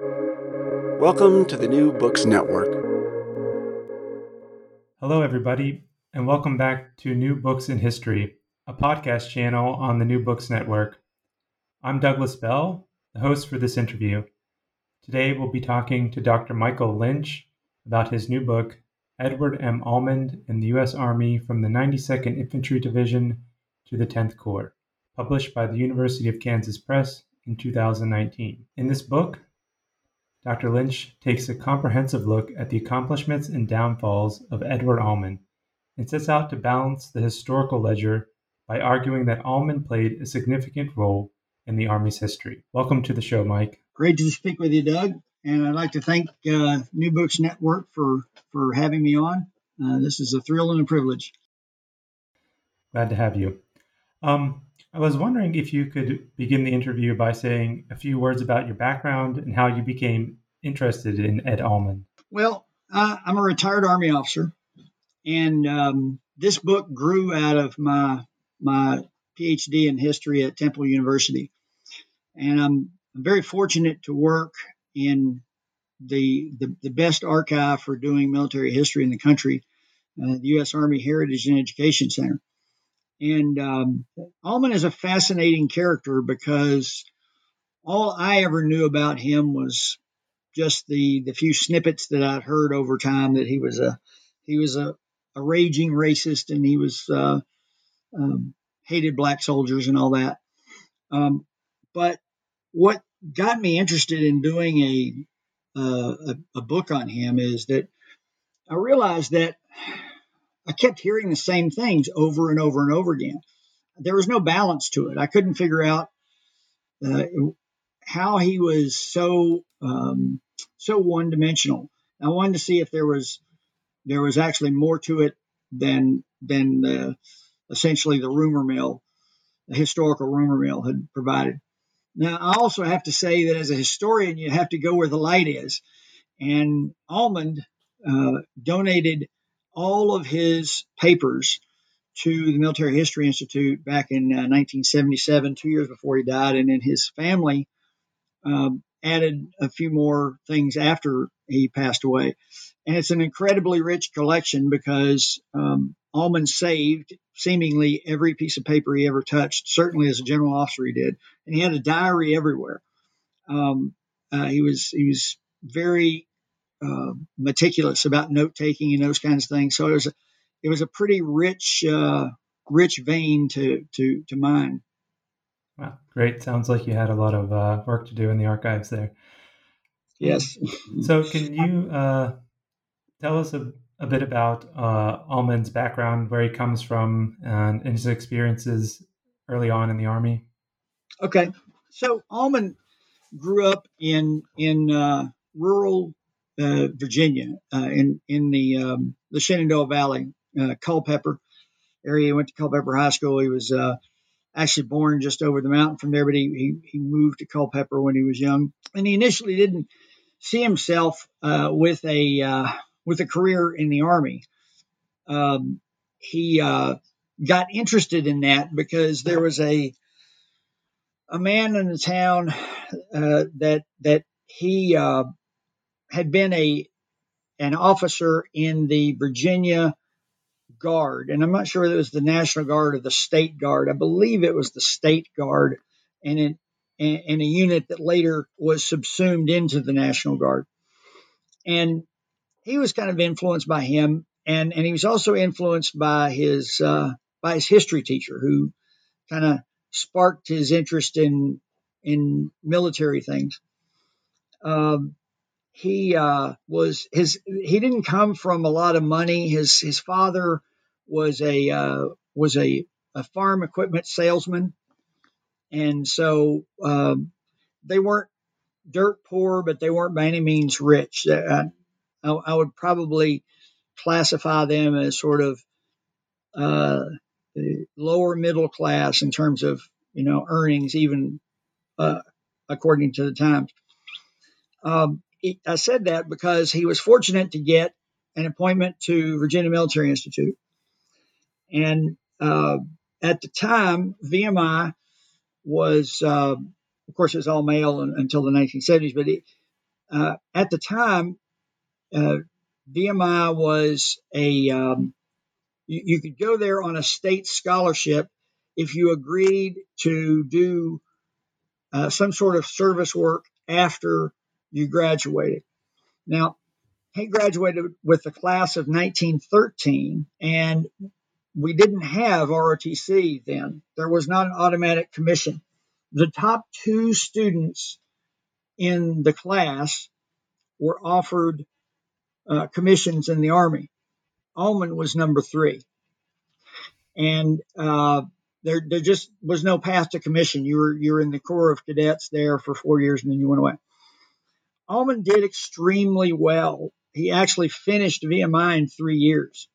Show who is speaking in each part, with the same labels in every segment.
Speaker 1: Welcome to the New Books Network.
Speaker 2: Hello, everybody, and welcome back to New Books in History, a podcast channel on the New Books Network. I'm Douglas Bell, the host for this interview. Today, we'll be talking to Dr. Michael Lynch about his new book, Edward M. Almond and the U.S. Army from the 92nd Infantry Division to the 10th Corps, published by the University of Kansas Press in 2019. In this book, Dr. Lynch takes a comprehensive look at the accomplishments and downfalls of Edward Almond and sets out to balance the historical ledger by arguing that Almond played a significant role in the Army's history. Welcome to the show, Mike.
Speaker 3: Great to speak with you, Doug. And I'd like to thank uh, New Books Network for, for having me on. Uh, this is a thrill and a privilege.
Speaker 2: Glad to have you. Um, I was wondering if you could begin the interview by saying a few words about your background and how you became interested in Ed Almond.
Speaker 3: Well, uh, I'm a retired Army officer, and um, this book grew out of my my PhD in history at Temple University, and I'm, I'm very fortunate to work in the, the, the best archive for doing military history in the country, uh, the U.S. Army Heritage and Education Center. And um, is a fascinating character because all I ever knew about him was just the the few snippets that I'd heard over time that he was a he was a, a raging racist and he was uh, um, hated black soldiers and all that. Um, but what got me interested in doing a, uh, a a book on him is that I realized that I kept hearing the same things over and over and over again. There was no balance to it. I couldn't figure out uh, how he was so um, so one dimensional. I wanted to see if there was there was actually more to it than than the, essentially the rumor mill, the historical rumor mill had provided. Now, I also have to say that as a historian, you have to go where the light is. And Almond uh, donated all of his papers to the Military History Institute back in uh, 1977, two years before he died, and then his family um, added a few more things after he passed away. And it's an incredibly rich collection because um, saved seemingly every piece of paper he ever touched, certainly as a general officer he did. And he had a diary everywhere. Um, uh, he was he was very uh, meticulous about note taking and those kinds of things. So it was a, it was a pretty rich uh, rich vein to to to mine.
Speaker 2: Wow, great! Sounds like you had a lot of uh, work to do in the archives there.
Speaker 3: Yes.
Speaker 2: so, can you uh, tell us a, a bit about uh, Almond's background, where he comes from, and, and his experiences early on in the army?
Speaker 3: Okay, so Almond grew up in in uh, rural uh, Virginia, uh, in in the um, the Shenandoah Valley, uh, Culpeper area. He went to Culpeper High School. He was uh, actually born just over the mountain from there, but he, he, he moved to Culpeper when he was young, and he initially didn't see himself uh, with a with a career in the army. Um, he got interested in that because there was a a man in the town that that he had been a an officer in the Virginia Guard, and I'm not sure whether it was the National Guard or the State Guard. I believe it was the State Guard, and in and a unit that later was subsumed into the National Guard. And he was kind of influenced by him, and and he was also influenced by his uh, by his history teacher, who kind of sparked his interest in in military things. Um, he uh, was his he didn't come from a lot of money. His his father was a uh, was a, a farm equipment salesman, and so um, they weren't dirt poor, but they weren't by any means rich. I, I, I would probably classify them as sort of uh, lower middle class in terms of you know earnings, even uh, according to the times. Um, I said that because he was fortunate to get an appointment to Virginia Military Institute. And uh, at the time, VMI was, uh, of course, it was all male until the 1970s, but it, uh, at the time, uh, VMI was a um, you, you, could go there on a state scholarship if you agreed to do uh, some sort of service work after you graduated. Now, he graduated with the class of 1913, and we didn't have ROTC then. There was not an automatic commission. The top two students in the class were offered uh, commissions in the Army. Almond was number three. And uh, there, there just was no path to commission. You were, you were in the Corps of Cadets there for four years and then you went away. Almond did extremely well. He actually finished VMI in three years.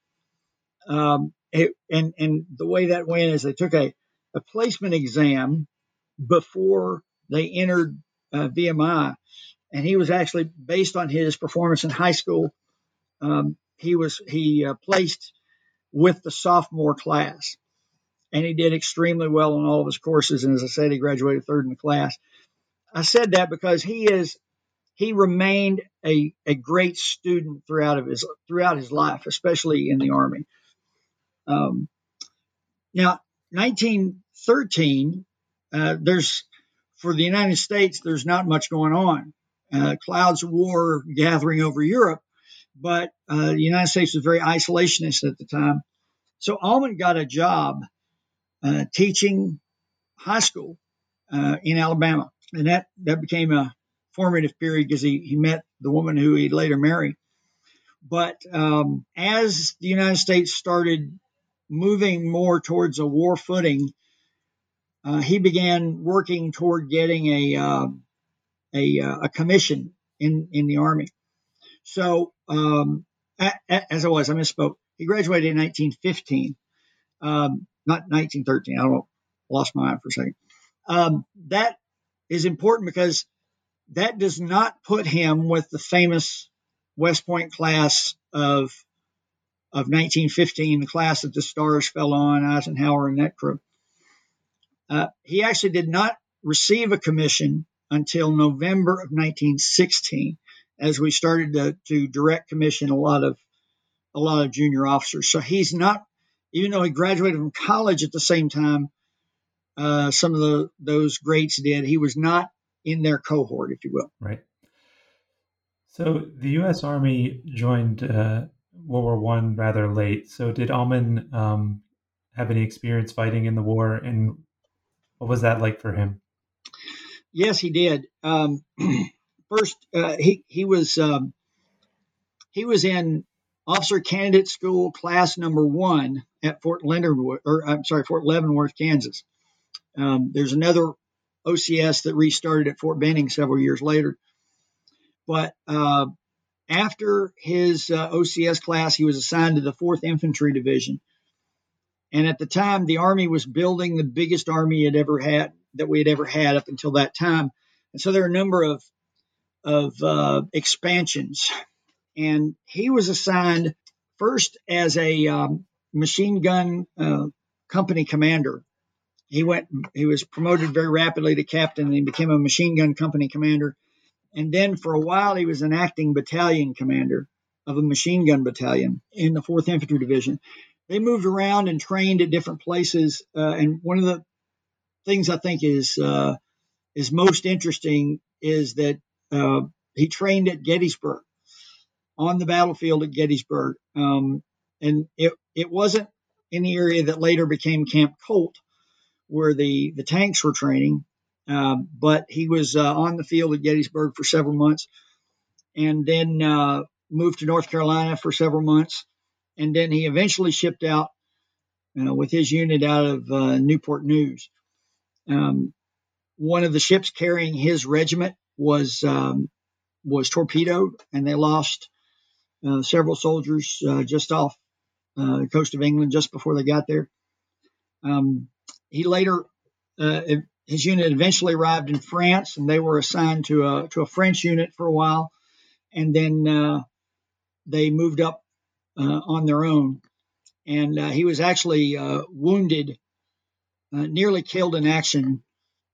Speaker 3: Um, it, and, and the way that went is they took a, a placement exam before they entered uh, VMI. And he was actually based on his performance in high school. Um, he was he uh, placed with the sophomore class, and he did extremely well on all of his courses. And as I said, he graduated third in the class. I said that because he is he remained a, a great student throughout of his throughout his life, especially in the army. Um, now, 1913, uh, there's for the United States, there's not much going on. Uh, clouds of war gathering over Europe, but uh, the United States was very isolationist at the time. So Almond got a job uh, teaching high school uh, in Alabama, and that that became a formative period because he he met the woman who he'd later marry. But um, as the United States started moving more towards a war footing, uh, he began working toward getting a uh, a, uh, a, commission in in the army. So um, as I was, I misspoke. He graduated in 1915, um, not 1913. I don't lost my mind for a second. Um, that is important because that does not put him with the famous West Point class of of 1915, the class that the stars fell on, Eisenhower and that crew. Uh, he actually did not receive a commission until November of 1916, as we started to, to direct commission a lot of a lot of junior officers. So he's not, even though he graduated from college at the same time, uh, some of the those greats did. He was not in their cohort, if you will.
Speaker 2: Right. So the U.S. Army joined uh, World War One rather late. So did Almond um, have any experience fighting in the war, and what was that like for him?
Speaker 3: Yes, he did. Um, first, uh, he he was um, he was in officer candidate school class number one at Fort Leonard, or I'm sorry, Fort Leavenworth, Kansas. Um, there's another OCS that restarted at Fort Benning several years later. But uh, after his uh, OCS class, he was assigned to the 4th Infantry Division. And at the time, the Army was building the biggest army it ever had that we had ever had up until that time. And so there are a number of of uh, expansions. And he was assigned first as a um, machine gun uh, company commander. He went. He was promoted very rapidly to captain, and he became a machine gun company commander. And then for a while, he was an acting battalion commander of a machine gun battalion in the 4th Infantry Division. They moved around and trained at different places. Uh, and one of the things I think is uh, is most interesting is that uh, he trained at Gettysburg, on the battlefield at Gettysburg, um, and it it wasn't in the area that later became Camp Colt, where the the tanks were training. Um, but he was uh, on the field at Gettysburg for several months, and then uh, moved to North Carolina for several months, and then he eventually shipped out uh, with his unit out of uh, Newport News. Um, one of the ships carrying his regiment was um, was torpedoed, and they lost uh, several soldiers uh, just off the coast of England just before they got there. Um, he later his unit eventually arrived in France, and they were assigned to a to a French unit for a while, and then uh, they moved up uh, on their own. And uh, he was actually uh, wounded, uh, nearly killed in action,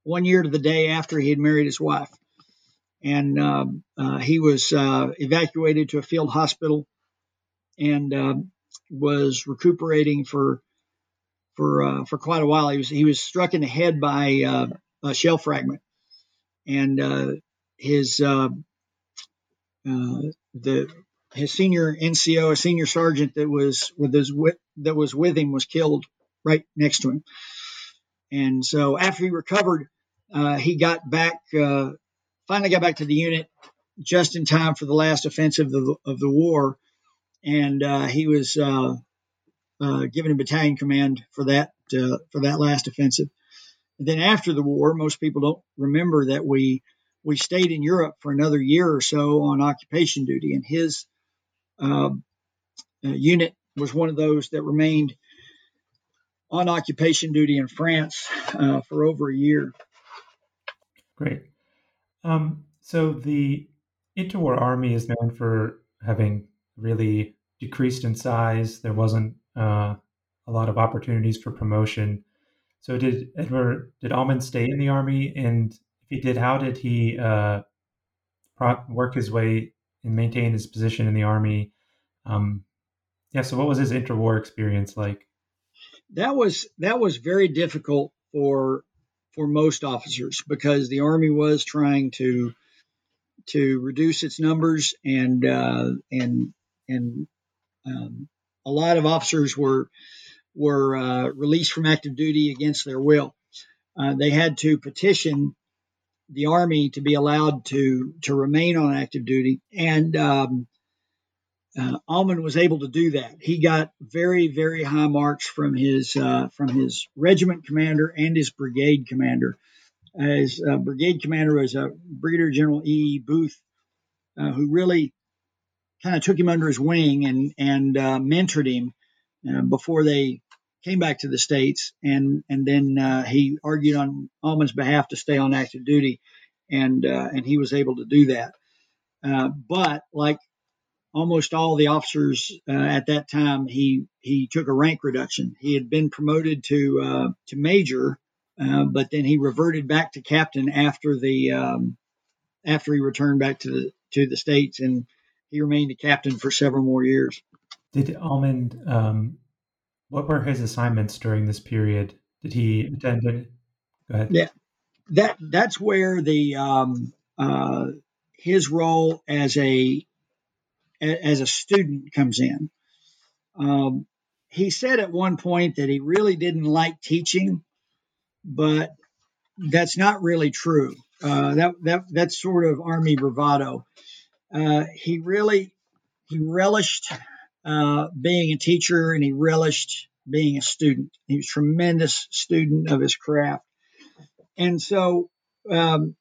Speaker 3: one year to the day after he had married his wife. and um, uh, he was uh, evacuated to a field hospital and was recuperating for for uh, for quite a while. He was he was struck in the head by uh, a shell fragment, and uh, his uh, the his senior NCO, a senior sergeant that was with his that was with him, was killed right next to him. And so after he recovered, he got back finally got back to the unit just in time for the last offensive of the, of the war, and uh, he was uh, uh, given a battalion command for that uh, for that last offensive. And then after the war, most people don't remember that we we stayed in Europe for another year or so on occupation duty, and his um, uh, unit was one of those that remained on occupation duty in France uh, for over a year.
Speaker 2: Great. Um, so the interwar army is known for having really decreased in size. There wasn't uh, a lot of opportunities for promotion. So did Edward did Almond stay in the army? And if he did, how did he uh, work his way and maintain his position in the army? Um, yeah. So what was his interwar experience like?
Speaker 3: That was that was very difficult for for most officers because the Army was trying to to reduce its numbers and uh, and and um, a lot of officers were were uh, released from active duty against their will. Uh, they had to petition the Army to be allowed to to remain on active duty, and um, uh, Almond was able to do that. He got very, very high marks from his uh, from his regiment commander and his brigade commander. His uh, brigade commander was a Brigadier General E. e. Booth, uh, who really kind of took him under his wing and and uh, mentored him uh, before they came back to the states. And and then he argued on Almond's behalf to stay on active duty, and and he was able to do that. but like almost all the officers uh, at that time he he took a rank reduction. He had been promoted to uh, to major, uh, but then he reverted back to captain after the um, after he returned back to the to the states, and he remained a captain for several more years.
Speaker 2: Did Almond? Um, what were his assignments during this period? Did he attend? Go ahead.
Speaker 3: Yeah, that that's where the um, uh, his role as a as a student comes in. Um, he said at one point that he really didn't like teaching, but that's not really true. Uh, that that that's sort of army bravado. Uh, he really he relished uh, being a teacher and he relished being a student. He was a tremendous student of his craft, and so um,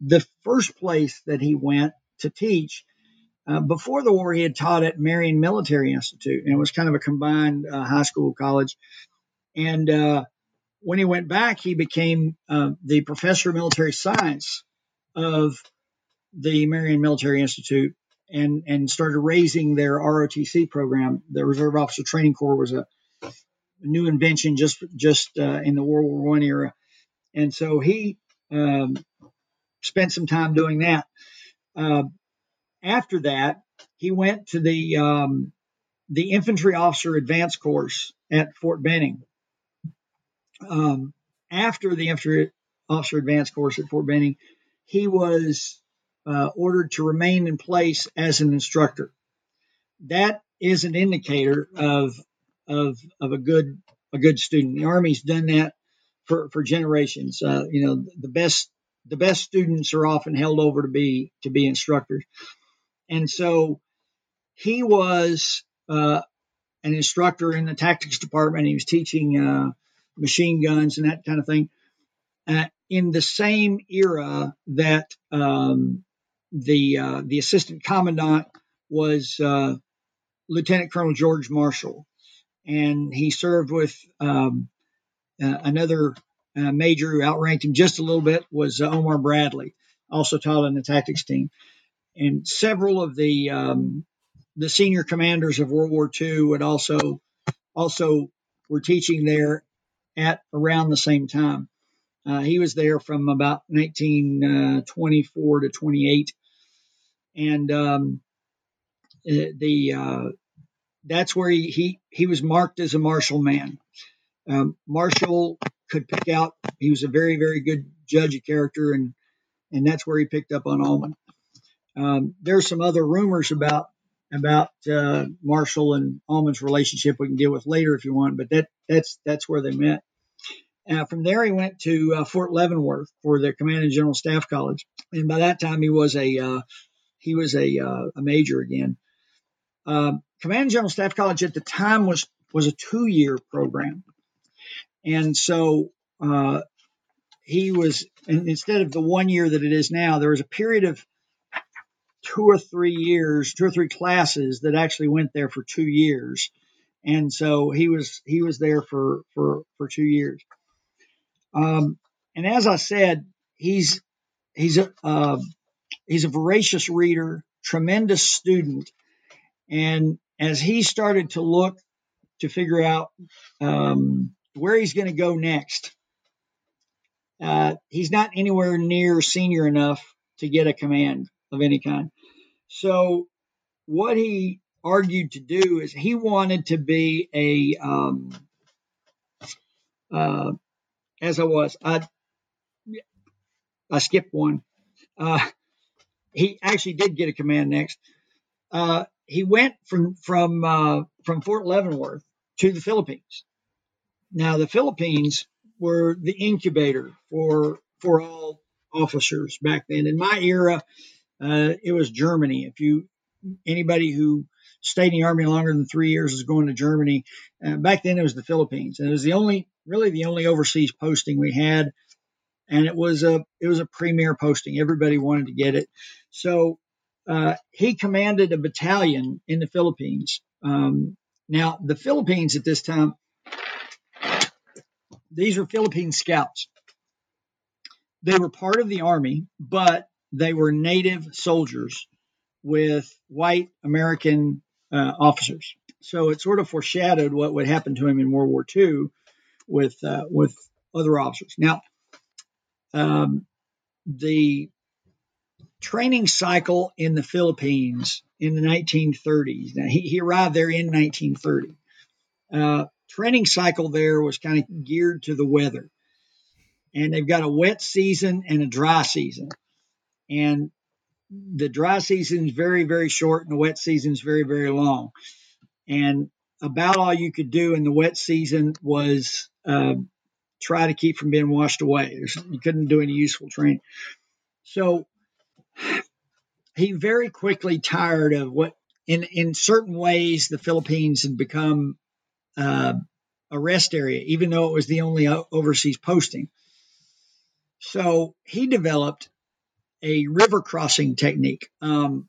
Speaker 3: the first place that he went to teach uh, before the war, he had taught at Marion Military Institute, and it was kind of a combined uh, high school college. And uh, when he went back, he became uh, the professor of military science of the Marion Military Institute, and and started raising their ROTC program. The Reserve Officer Training Corps was a, new invention just just uh, in the World War One era, and so he um, spent some time doing that. Uh, after that, he went to the um, the infantry officer Advanced course at Fort Benning. Um, after the infantry officer Advanced course at Fort Benning, he was uh, ordered to remain in place as an instructor. That is an indicator of of of a good a good student. The Army's done that for for generations. Uh, you know, the best the best students are often held over to be to be instructors. And so he was uh, an instructor in the tactics department. He was teaching uh, machine guns and that kind of thing uh, in the same era that um, the uh, the assistant commandant was uh, Lieutenant Colonel George Marshall, and he served with um, uh, another major who outranked him just a little bit was Omar Bradley, also taught in the tactics team. And several of the um, the senior commanders of World War II would also also were teaching there at around the same time. Uh, he was there from about 1924 to 28, and um, uh, the uh, that's where he, he he was marked as a Marshall man. Um, Marshall could pick out. He was a very very good judge of character, and and that's where he picked up on Almond. Um, there's some other rumors about about uh, Marshall and Almond's relationship we can deal with later if you want, but that that's that's where they met. Uh, from there, he went to uh, Fort Leavenworth for the Command and General Staff College, and by that time he was a uh, he was a, uh, a major again. Um, Command and General Staff College at the time was was a two year program, and so uh, he was and instead of the one year that it is now, there was a period of two or three years, two or three classes that actually went there for two years, and so he was he was there for for for two years. Um, and as I said, he's he's a uh, he's a voracious reader, tremendous student, and as he started to look to figure out um, where he's going to go next, uh, he's not anywhere near senior enough to get a command of any kind. So, what he argued to do is he wanted to be a um, uh, as I was. I I skipped one. Uh, he actually did get a command next. Uh, he went from from uh, from Fort Leavenworth to the Philippines. Now the Philippines were the incubator for for all officers back then. In my era, uh, it was Germany. If you anybody who stayed in the army longer than three years is going to Germany. Uh, back then, it was the Philippines, and it was the only really the only overseas posting we had, and it was a it was a premier posting. Everybody wanted to get it, so uh, he commanded a battalion in the Philippines. Um, now, the Philippines at this time, these were Philippine scouts. They were part of the army, but they were native soldiers with white American uh, officers. So it sort of foreshadowed what would happen to him in World War II with uh, with other officers. Now, um, the training cycle in the Philippines in the 1930s. Now he, he arrived there in 1930. Uh, training cycle there was kind of geared to the weather, and they've got a wet season and a dry season, and the dry season is very very short, and the wet season is very very long, and about all you could do in the wet season was uh, try to keep from being washed away. You couldn't do any useful training. So he very quickly tired of what, in in certain ways, the Philippines had become uh, a rest area, even though it was the only overseas posting. So he developed a river crossing technique, um,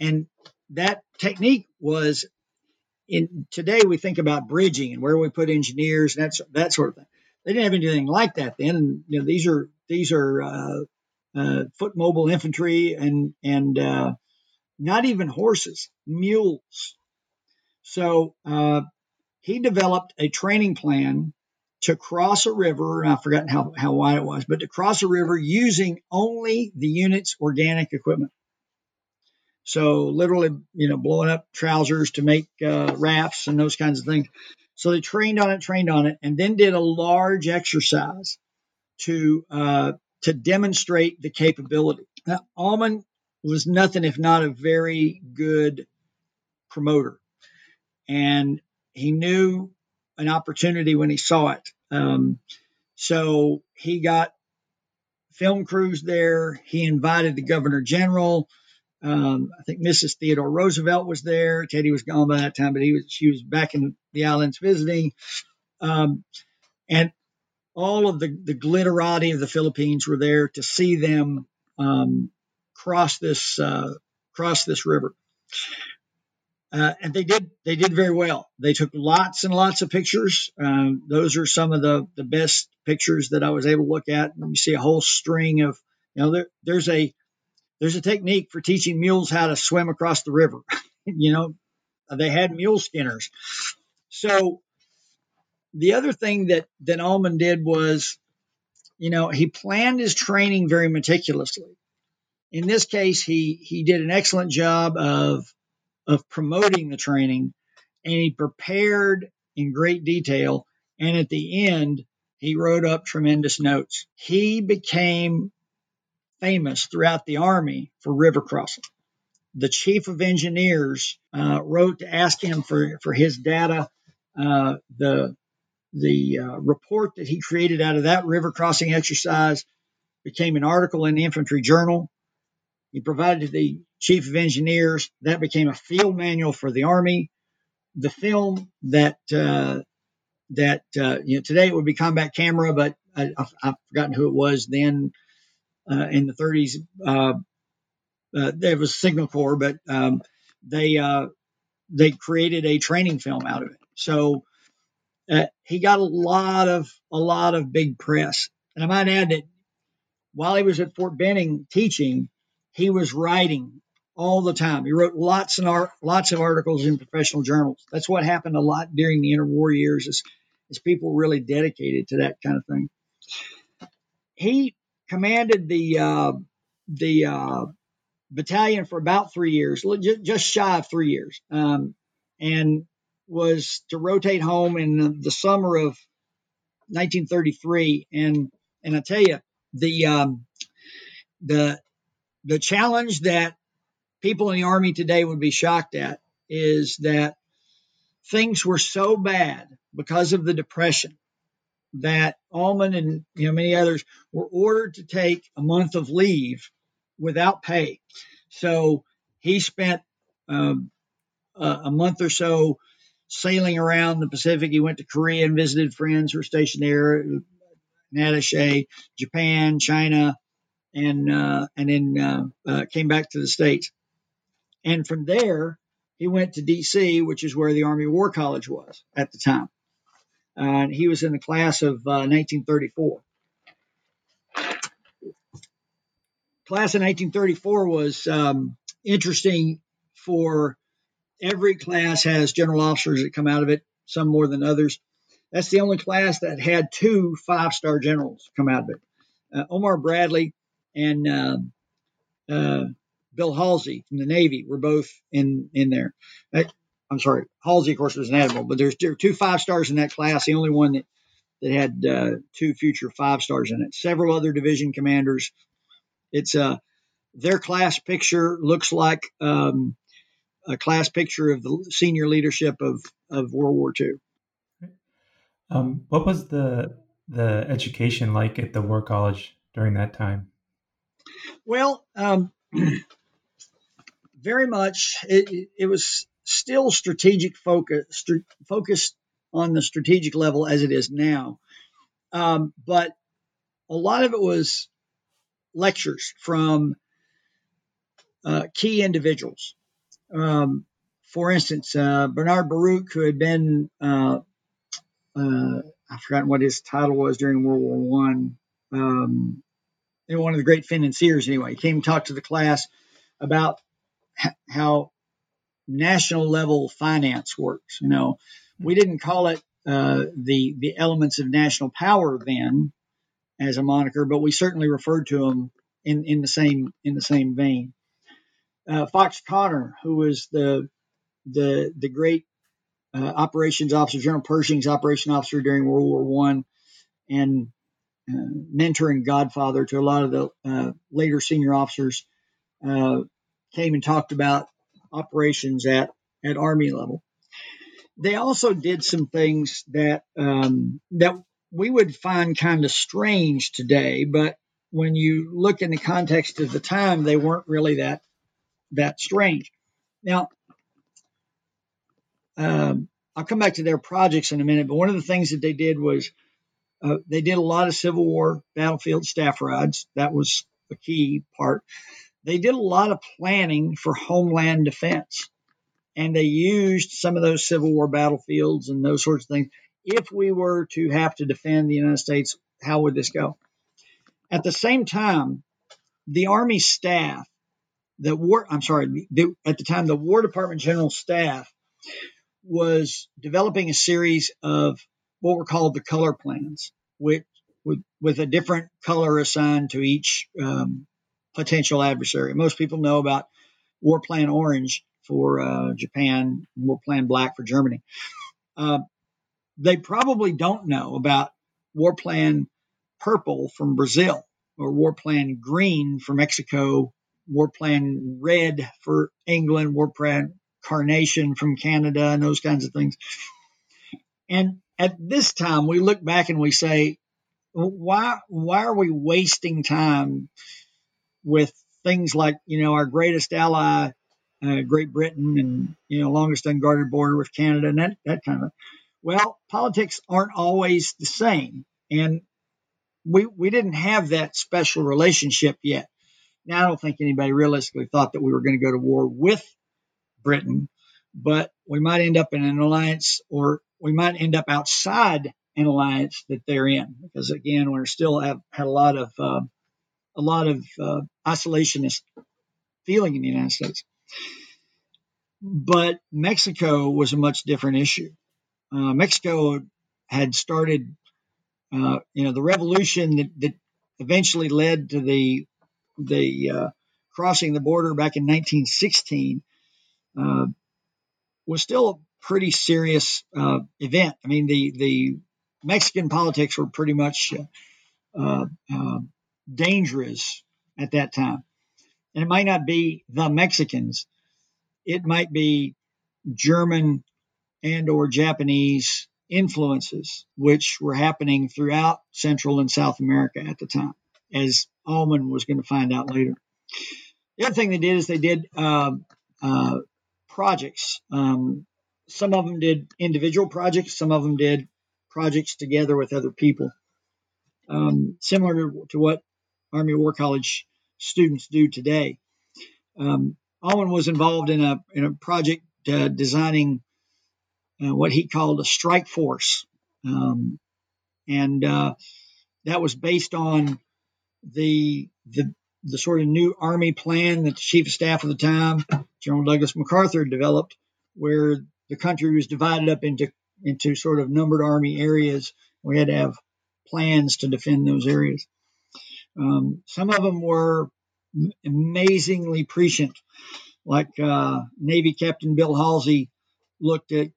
Speaker 3: and that technique was in today we think about bridging and where we put engineers and that's that sort of thing. They didn't have anything like that then. And you know these are these are uh, uh, foot mobile infantry and and uh, not even horses, mules. So uh, he developed a training plan to cross a river. I've forgotten how, how wide it was, but to cross a river using only the unit's organic equipment. So literally, you know, blowing up trousers to make uh, rafts and those kinds of things. So they trained on it, trained on it, and then did a large exercise to uh, to demonstrate the capability. Now, Almond was nothing if not a very good promoter, and he knew an opportunity when he saw it. Um, so he got film crews there. He invited the governor general. Um, I think Mrs. Theodore Roosevelt was there. Teddy was gone by that time, but he was she was back in the islands visiting, um, and all of the the glitterati of the Philippines were there to see them um, cross this uh, cross this river. Uh, and they did they did very well. They took lots and lots of pictures. Um, those are some of the the best pictures that I was able to look at. You see a whole string of you know there, there's a there's a technique for teaching mules how to swim across the river. you know, they had mule skinners. So the other thing that that Almond did was you know, he planned his training very meticulously. In this case, he he did an excellent job of of promoting the training, and he prepared in great detail. And at the end, he wrote up tremendous notes. He became famous throughout the army for river crossing. The chief of engineers uh, wrote to ask him for, for his data. Uh, the the uh, report that he created out of that river crossing exercise became an article in the infantry journal. He provided to the chief of engineers. That became a field manual for the army. The film that uh, that uh, you know today it would be combat camera, but I, have forgotten who it was then uh, in the 30s. Uh, uh, there was Signal Corps, but um, they uh, they created a training film out of it. So uh, he got a lot of a lot of big press. And I might add that while he was at Fort Benning teaching, he was writing all the time. He wrote lots and art, lots of articles in professional journals. That's what happened a lot during the interwar years. Is, is people really dedicated to that kind of thing. He commanded the uh, the uh, battalion for about three years, just shy of three years, um, and was to rotate home in the summer of 1933. And and I tell you, the um, the the challenge that people in the army today would be shocked at is that things were so bad because of the depression that Almond and you know many others were ordered to take a month of leave without pay. So he spent um, a month or so sailing around the Pacific. He went to Korea and visited friends who were stationed there, Attaché, Japan, China, and uh, and then uh, uh, came back to the states. And from there, he went to D.C., which is where the Army War College was at the time and he was in the class of uh, 1934. Class of 1934 was um, interesting for every class has general officers that come out of it, some more than others. That's the only class that had two five star generals come out of it. Uh, Omar Bradley and uh, uh, Bill Halsey from the Navy were both in in there. I'm sorry, Halsey, of course, was an admiral, but there's there two five stars in that class. The only one that that had uh, two future five stars in it. Several other division commanders. It's uh, their class picture looks like um, a class picture of the senior leadership of of World War II.
Speaker 2: Um, what was the the education like at the War College during that time?
Speaker 3: Well, um, very much. It, it was still strategic focus, st- focused on the strategic level as it is now. Um, but a lot of it was lectures from uh, key individuals. Um, for instance, uh, Bernard Baruch, who had been, uh, uh I've forgotten what his title was during World War One, um, one of the great financiers anyway, he came and talked to the class about how national level finance works. You know, we didn't call it uh, the the elements of national power then as a moniker, but we certainly referred to them in, in the same in the same vein. Uh, Fox Conner, who was the the the great uh, operations officer, General Pershing's operation officer during World War One, and uh, mentor and godfather to a lot of the uh, later senior officers, uh, came and talked about operations at, at Army level. They also did some things that um, that we would find kind of strange today, but when you look in the context of the time, they weren't really that that strange. Now, um, I'll come back to their projects in a minute, but one of the things that they did was uh, they did a lot of Civil War battlefield staff rides. That was a key part they did a lot of planning for homeland defense. And they used some of those Civil War battlefields and those sorts of things. If we were to have to defend the United States, how would this go? At the same time, the Army staff, the war, I'm sorry, the, at the time, the War Department General Staff was developing a series of what were called the color plans, which with with a different color assigned to each um, potential adversary. Most people know about War Plan Orange for uh, Japan, War Plan Black for Germany. Uh, they probably don't know about War Plan Purple from Brazil or War Plan Green for Mexico, War Plan Red for England, War Plan Carnation from Canada, and those kinds of things. And at this time, we look back and we say, why why are we wasting time with things like you know our greatest ally, uh, Great Britain, and you know longest unguarded border with Canada, and that that kind of. Well, politics aren't always the same, and we we didn't have that special relationship yet. Now, I don't think anybody realistically thought that we were going to go to war with Britain, but we might end up in an alliance, or we might end up outside an alliance that they're in, because again, we're still have had a lot of uh, a lot of uh, isolationist feeling in the United States. But Mexico was a much different issue. Uh, Mexico had started, uh, you know, the revolution that, that, eventually led to the the uh, crossing the border back in 1916 uh, was still a pretty serious uh, event. I mean, the the Mexican politics were pretty much uh, dangerous at that time. And it might not be the Mexicans, it might be German and or Japanese influences which were happening throughout Central and South America at the time, as Almond was going to find out later. The other thing they did is they did uh, uh, projects. Um, some of them did individual projects, some of them did projects together with other people, um, similar to, to, what Army War College students do today. Um, Almond was involved in a in a project uh, designing uh, what he called a strike force, um, and uh, that was based on the the the sort of new army plan that the chief of staff at the time, General Douglas MacArthur, developed, where the country was divided up into into sort of numbered army areas. We had to have plans to defend those areas. Um, some of them were amazingly prescient, like uh, Navy Captain Bill Halsey looked at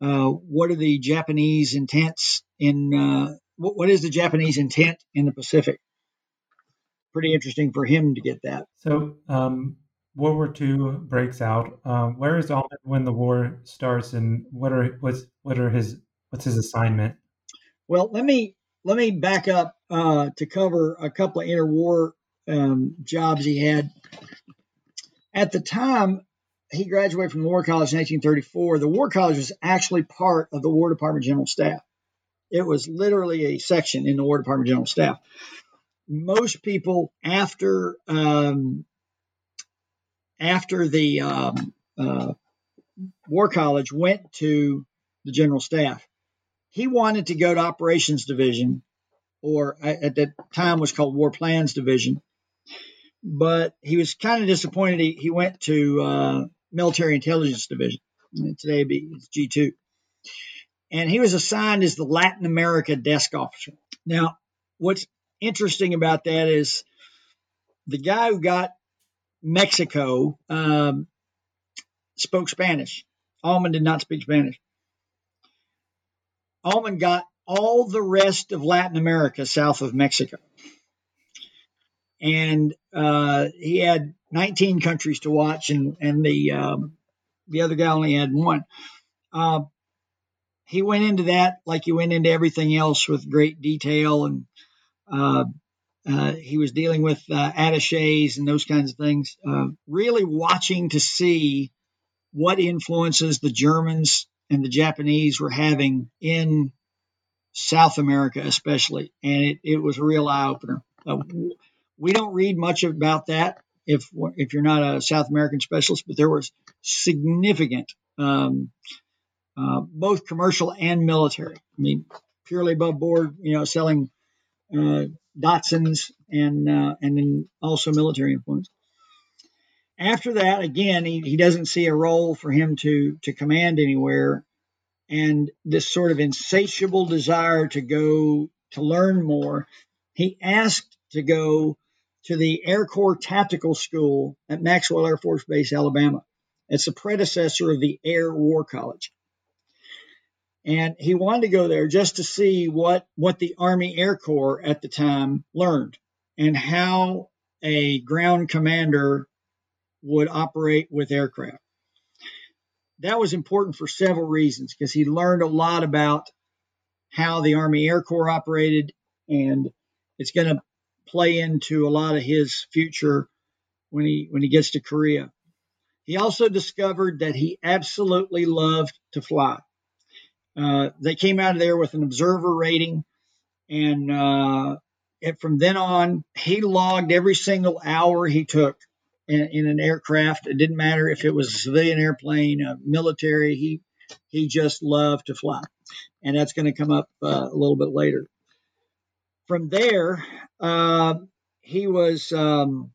Speaker 3: uh, what are the Japanese intents in uh, what, is the Japanese intent in the Pacific. Pretty interesting for him to get that.
Speaker 2: So um, World War II breaks out. Um, where is Almond when the war starts, and what are what's what are his what's his assignment?
Speaker 3: Well, let me let me back up uh, to cover a couple of interwar um, jobs he had. At the time he graduated from War College in 1934, the War College was actually part of the War Department General Staff. It was literally a section in the War Department General Staff. Most people after um, after the um, uh, War College went to the General Staff. He wanted to go to Operations Division or at that time was called War Plans Division. But he was kind of disappointed. He, he went to uh, Military Intelligence Division. Today be G2. And he was assigned as the Latin America desk officer. Now, what's interesting about that is the guy who got Mexico um, spoke Spanish. Almond did not speak Spanish. Almond got all the rest of Latin America south of Mexico. And uh, he had 19 countries to watch, and and the um, the other guy only had one. Uh, he went into that like he went into everything else with great detail, and uh, uh he was dealing with uh, attaches and those kinds of things. Uh, really watching to see what influences the Germans and the Japanese were having in South America, especially, and it, it was a real eye opener. Uh, we don't read much about that if if you're not a South American specialist, but there was significant, um, uh, both commercial and military. I mean, purely above board, you know, selling uh, Datsuns and uh, and then also military influence. After that, again, he, he doesn't see a role for him to to command anywhere, and this sort of insatiable desire to go to learn more, he asked to go to the Air Corps Tactical School at Maxwell Air Force Base, Alabama. It's the predecessor of the Air War College. And he wanted to go there just to see what, what the Army Air Corps at the time learned and how a ground commander would operate with aircraft. That was important for several reasons because he learned a lot about how the Army Air Corps operated, and it's going to play into a lot of his future when he when he gets to Korea. He also discovered that he absolutely loved to fly. Uh, they came out of there with an observer rating, and, uh, and from then on, he logged every single hour he took in, in, an aircraft. It didn't matter if it was a civilian airplane, a military. He he just loved to fly, and that's going to come up uh, a little bit later. From there, uh, he was um,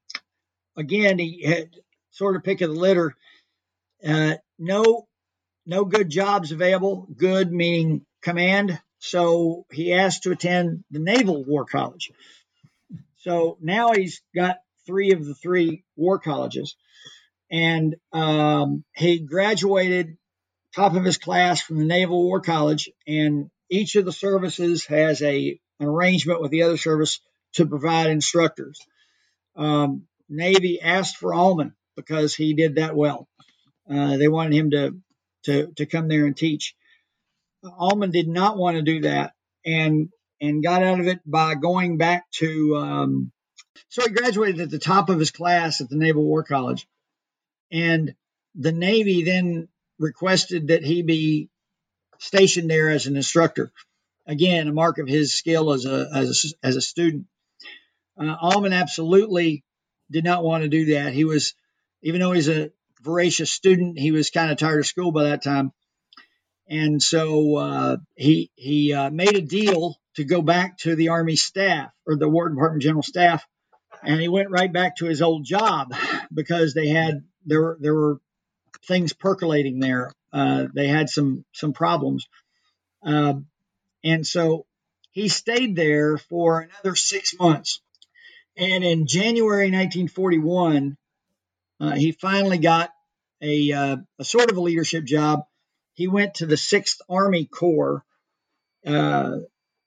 Speaker 3: again he had sort of pick of the litter. Uh, no, no good jobs available. Good meaning command. So he asked to attend the Naval War College. So now he's got three of the three war colleges, and um, he graduated top of his class from the Naval War College. And each of the services has a an arrangement with the other service to provide instructors. Um, Navy asked for Almond because he did that well. Uh, they wanted him to, to, to come there and teach. Almond did not want to do that and and got out of it by going back to. Um, so he graduated at the top of his class at the Naval War College, and the Navy then requested that he be stationed there as an instructor. Again, a mark of his skill as a as a, as a student. Uh, absolutely did not want to do that. He was even though he's a voracious student, he was kind of tired of school by that time. And so uh, he he uh, made a deal to go back to the Army staff or the War Department General Staff, and he went right back to his old job because they had there were there were things percolating there. Uh, they had some some problems, um, and so he stayed there for another six months. And in January 1941, uh, he finally got a, uh, a, sort of a leadership job. He went to the Sixth Army Corps. Uh,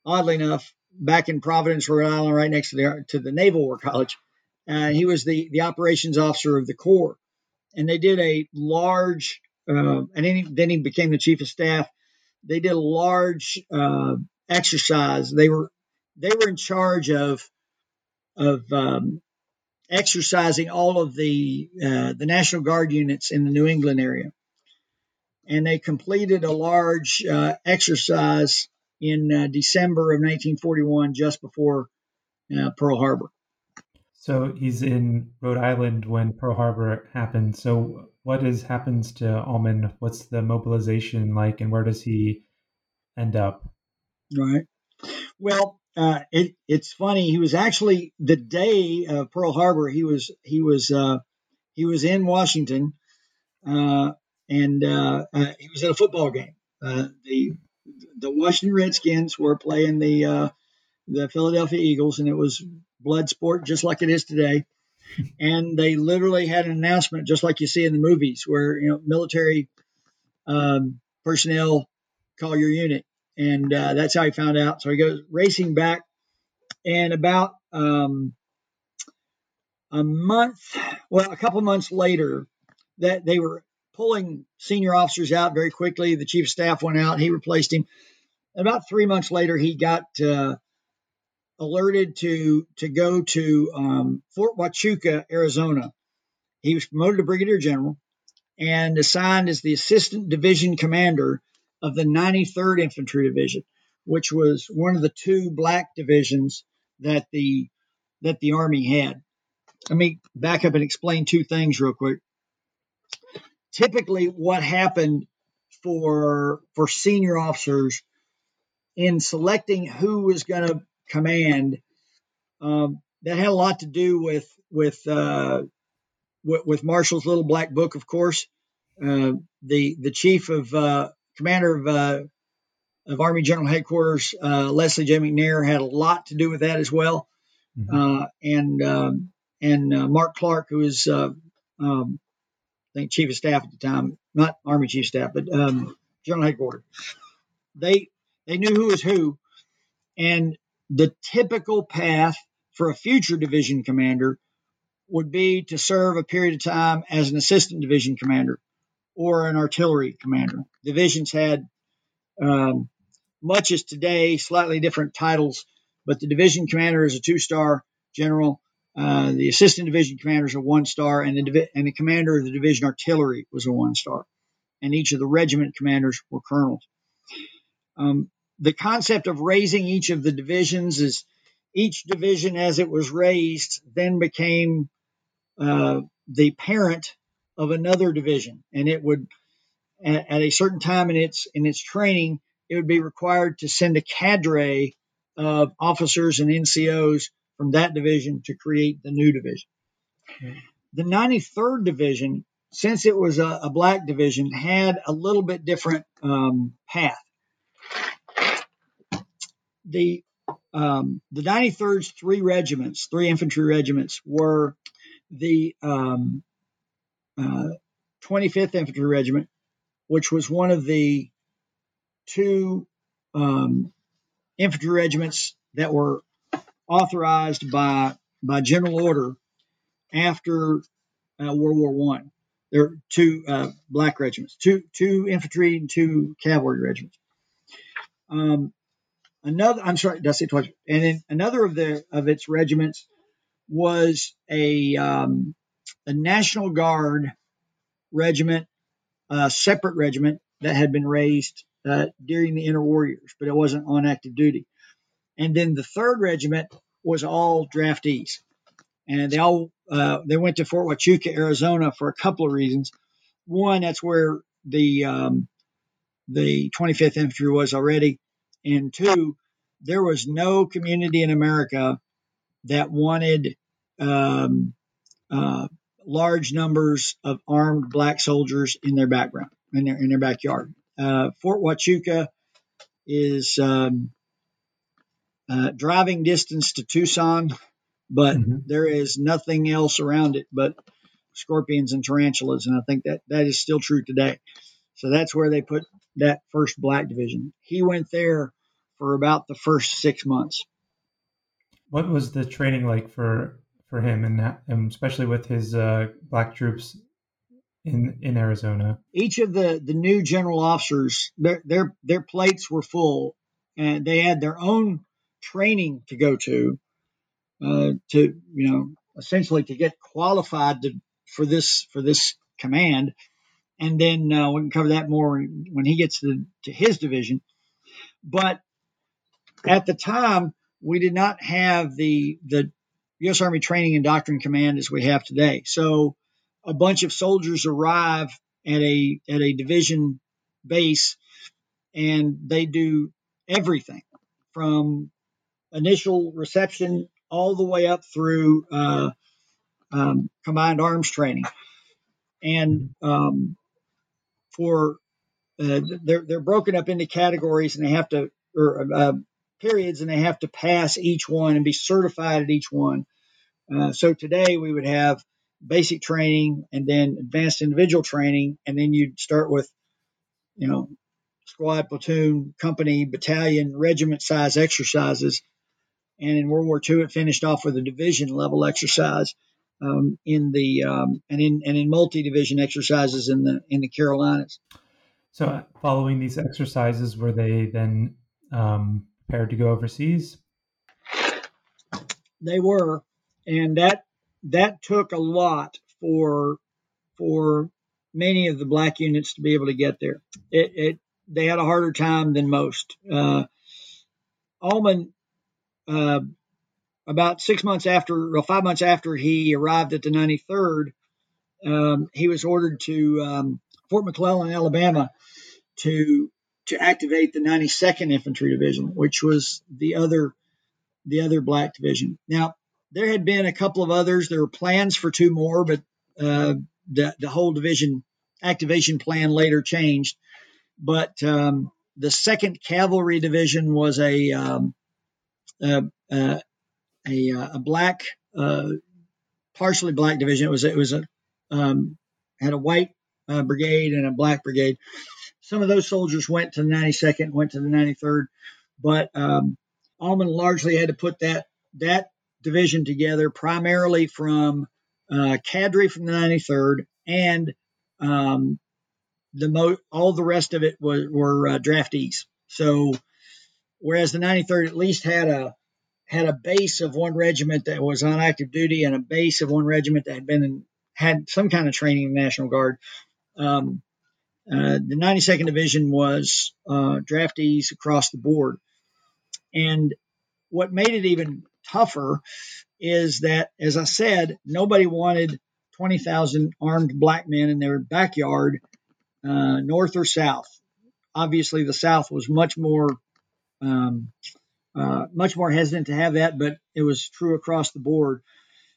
Speaker 3: oddly enough, back in Providence, Rhode Island, right next to the to the Naval War College. Uh, he was the the operations officer of the Corps, and they did a large. Uh, and then he, then he became the chief of staff. They did a large uh, exercise. They were they were in charge of of um, exercising all of the uh, the National Guard units in the New England area, and they completed a large uh, exercise in uh, December of 1941, just before uh, Pearl Harbor.
Speaker 2: So he's in Rhode Island when Pearl Harbor happened. So what is happens to Almond? What's the mobilization like, and where does he end up?
Speaker 3: Right. Well, uh, it, it's funny. He was actually the day of Pearl Harbor. He was he was uh, he was in Washington, uh, and uh, uh, he was at a football game. Uh, the the Washington Redskins were playing the the Philadelphia Eagles, and it was blood sport just like it is today. And they literally had an announcement, just like you see in the movies, where you know military um, personnel call your unit and uh, that's how he found out. So he goes racing back, and about um, a month, well, a couple months later, that they were pulling senior officers out very quickly. The chief of staff went out; he replaced him. About three months later, he got uh, alerted to to go to um, Fort Huachuca, Arizona. He was promoted to brigadier general and assigned as the assistant division commander of the 93rd Infantry Division, which was one of the two black divisions that the that the Army had. Let me back up and explain two things real quick. Typically, what happened for for senior officers in selecting who was going to command, um, that had a lot to do with with uh, with, with Marshall's Little Black Book, of course. Uh, the the chief of uh, commander of uh, of Army General Headquarters, uh, Leslie J. McNair, had a lot to do with that as well. Mm-hmm. Uh, and um, and uh, Mark Clark, who was uh, um, think chief of staff at the time, not Army chief of staff, but um, General Headquarters. They they knew who was who, and the typical path for a future division commander would be to serve a period of time as an assistant division commander or an artillery commander. Divisions had um, much as today, slightly different titles, but the division commander is a two star general. Uh, the assistant division commanders is a one star, and the, divi- and the commander of the division artillery was a one star. And each of the regiment commanders were colonels. Um, the concept of raising each of the divisions is each division, as it was raised, then became uh, the parent of another division, and it would at, at, a certain time in its in its training, it would be required to send a cadre of officers and NCOs from that division to create the new division. The 93rd division, since it was a, a, black division, had a little bit different um, path. The um, the 93rd's three regiments, three infantry regiments, were the um, uh, 25th Infantry Regiment, which was one of the two um, infantry regiments that were authorized by by general order after uh, World War One. There are two uh, black regiments, two two infantry and two cavalry regiments. Um, another, I'm sorry, did I say twice? And then another of the of its regiments was a um, a National Guard regiment, a separate regiment that had been raised uh, during the interwar years, but it wasn't on active duty. And then the third regiment was all draftees, and they all uh, they went to Fort Huachuca, Arizona, for a couple of reasons. One, that's where the um, the 25th Infantry was already, and two, there was no community in America that wanted um, uh, large numbers of armed black soldiers in their background, in their in their backyard. Uh, Fort Huachuca is um, uh, driving distance to Tucson, but mm-hmm. there is nothing else around it but scorpions and tarantulas, and I think that that is still true today. So that's where they put that first black division. He went there for about the first six months.
Speaker 2: What was the training like for for him, and, and especially with his uh, black troops in in Arizona?
Speaker 3: Each of the the new general officers, their their their plates were full, and they had their own training to go to, uh, to you know essentially to get qualified to, for this for this command. And then uh, we can cover that more when he gets to, to his division. But at the time, we did not have the the U.S. Army Training and Doctrine Command as we have today. So a bunch of soldiers arrive at a at a division base, and they do everything from initial reception all the way up through uh, um, combined arms training, and um, for uh, they're they're broken up into categories, and they have to or uh, periods and they have to pass each one and be certified at each one. Uh, so today we would have basic training and then advanced individual training, and then you'd start with, you know, squad, platoon, company, battalion, regiment size exercises. And in World War II, it finished off with a division level exercise um, in the um, and in and in multi division exercises in the in the Carolinas.
Speaker 2: So, following these exercises, were they then um, prepared to go overseas?
Speaker 3: They were, and that that took a lot for for many of the black units to be able to get there. It, it they had a harder time than most. Uh, Almond, uh, about six months after, or five months after he arrived at the 93rd, um, he was ordered to um, Fort McClellan, Alabama, to to activate the 92nd Infantry Division, which was the other the other black division. Now, there had been a couple of others. There were plans for two more, but uh, the the whole division activation plan later changed. But um, the Second Cavalry Division was a um, a, a, a, black, uh, partially black division. It was it was a um, had a white uh, brigade and a black brigade. Some of those soldiers went to the 92nd, went to the 93rd, but um, Almond largely had to put that that division together primarily from uh, cadre from the 93rd and um, the mo- all the rest of it was, were uh, draftees. So whereas the 93rd at least had a had a base of one regiment that was on active duty and a base of one regiment that had been in, had some kind of training in the National Guard. Um, uh, the 92nd Division was uh, draftees across the board, and what made it even tougher is that, as I said, nobody wanted 20,000 armed black men in their backyard, uh, north or south. Obviously, the South was much more um, uh, much more hesitant to have that, but it was true across the board.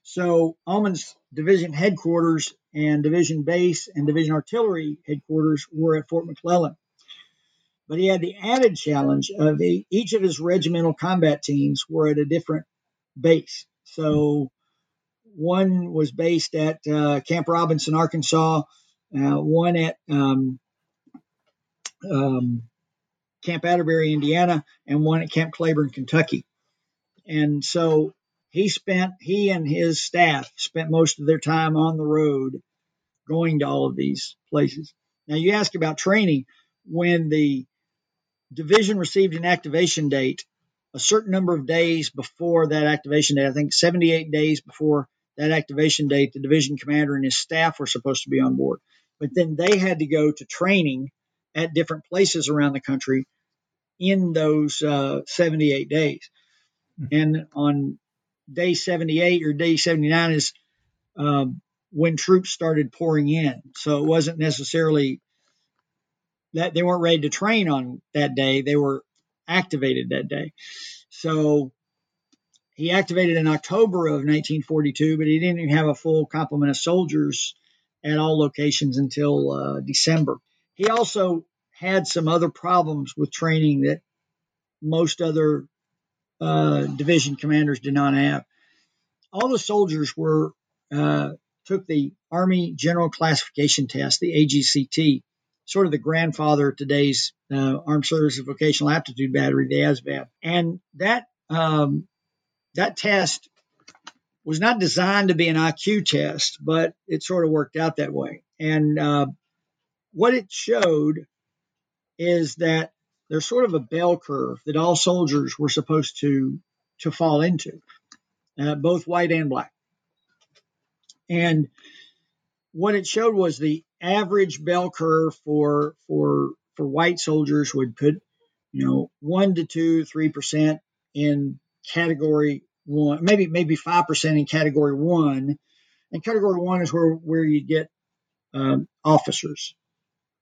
Speaker 3: So Almond's division headquarters and division base and division artillery headquarters were at Fort McClellan. But he had the added challenge of each of his regimental combat teams were at a different base. So one was based at uh, Camp Robinson, Arkansas, uh, one at um, um, Camp Atterbury, Indiana, and one at Camp Claiborne, Kentucky. And so he spent, he and his staff spent most of their time on the road going to all of these places. Now, you ask about training. When the division received an activation date, a certain number of days before that activation date, I think 78 days before that activation date, the division commander and his staff were supposed to be on board. But then they had to go to training at different places around the country in those uh, 78 days. Mm-hmm. And on day 78 or day 79 is um, when troops started pouring in. So it wasn't necessarily that they weren't ready to train on that day, they were activated that day. So he activated in October of 1942, but he didn't even have a full complement of soldiers at all locations until uh, December. He also had some other problems with training that most other uh, division commanders did not have. All the soldiers were uh, took the Army General Classification Test, the AGCT, sort of the grandfather of today's uh, Armed Services Vocational Aptitude Battery, the ASVAB, and that um, that test was not designed to be an IQ test, but it sort of worked out that way. And uh, what it showed is that there's sort of a bell curve that all soldiers were supposed to to fall into, uh, both white and black. And what it showed was the average bell curve for for for white soldiers would put, you know, one to two, three percent in category one, maybe maybe five percent in category one, and category one is where where you get um, officers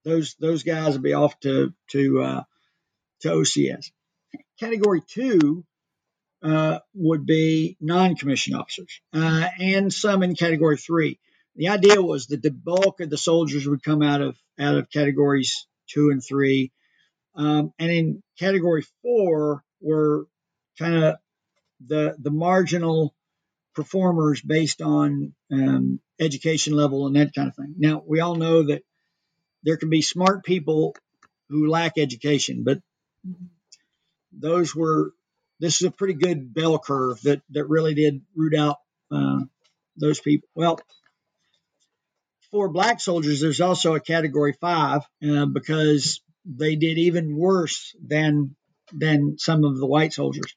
Speaker 3: those those guys will be off to to uh, to OCS. Category two uh, would be non-commissioned officers, uh, and some in Category three. The idea was that the bulk of the soldiers would come out of out of categories two and three, um, and in Category four were kind of the the marginal performers based on um, education level and that kind of thing. Now we all know that there can be smart people who lack education, but those were this is a pretty good bell curve that that really did root out uh, those people. Well, for black soldiers, there's also a category five uh, because they did even worse than than some of the white soldiers.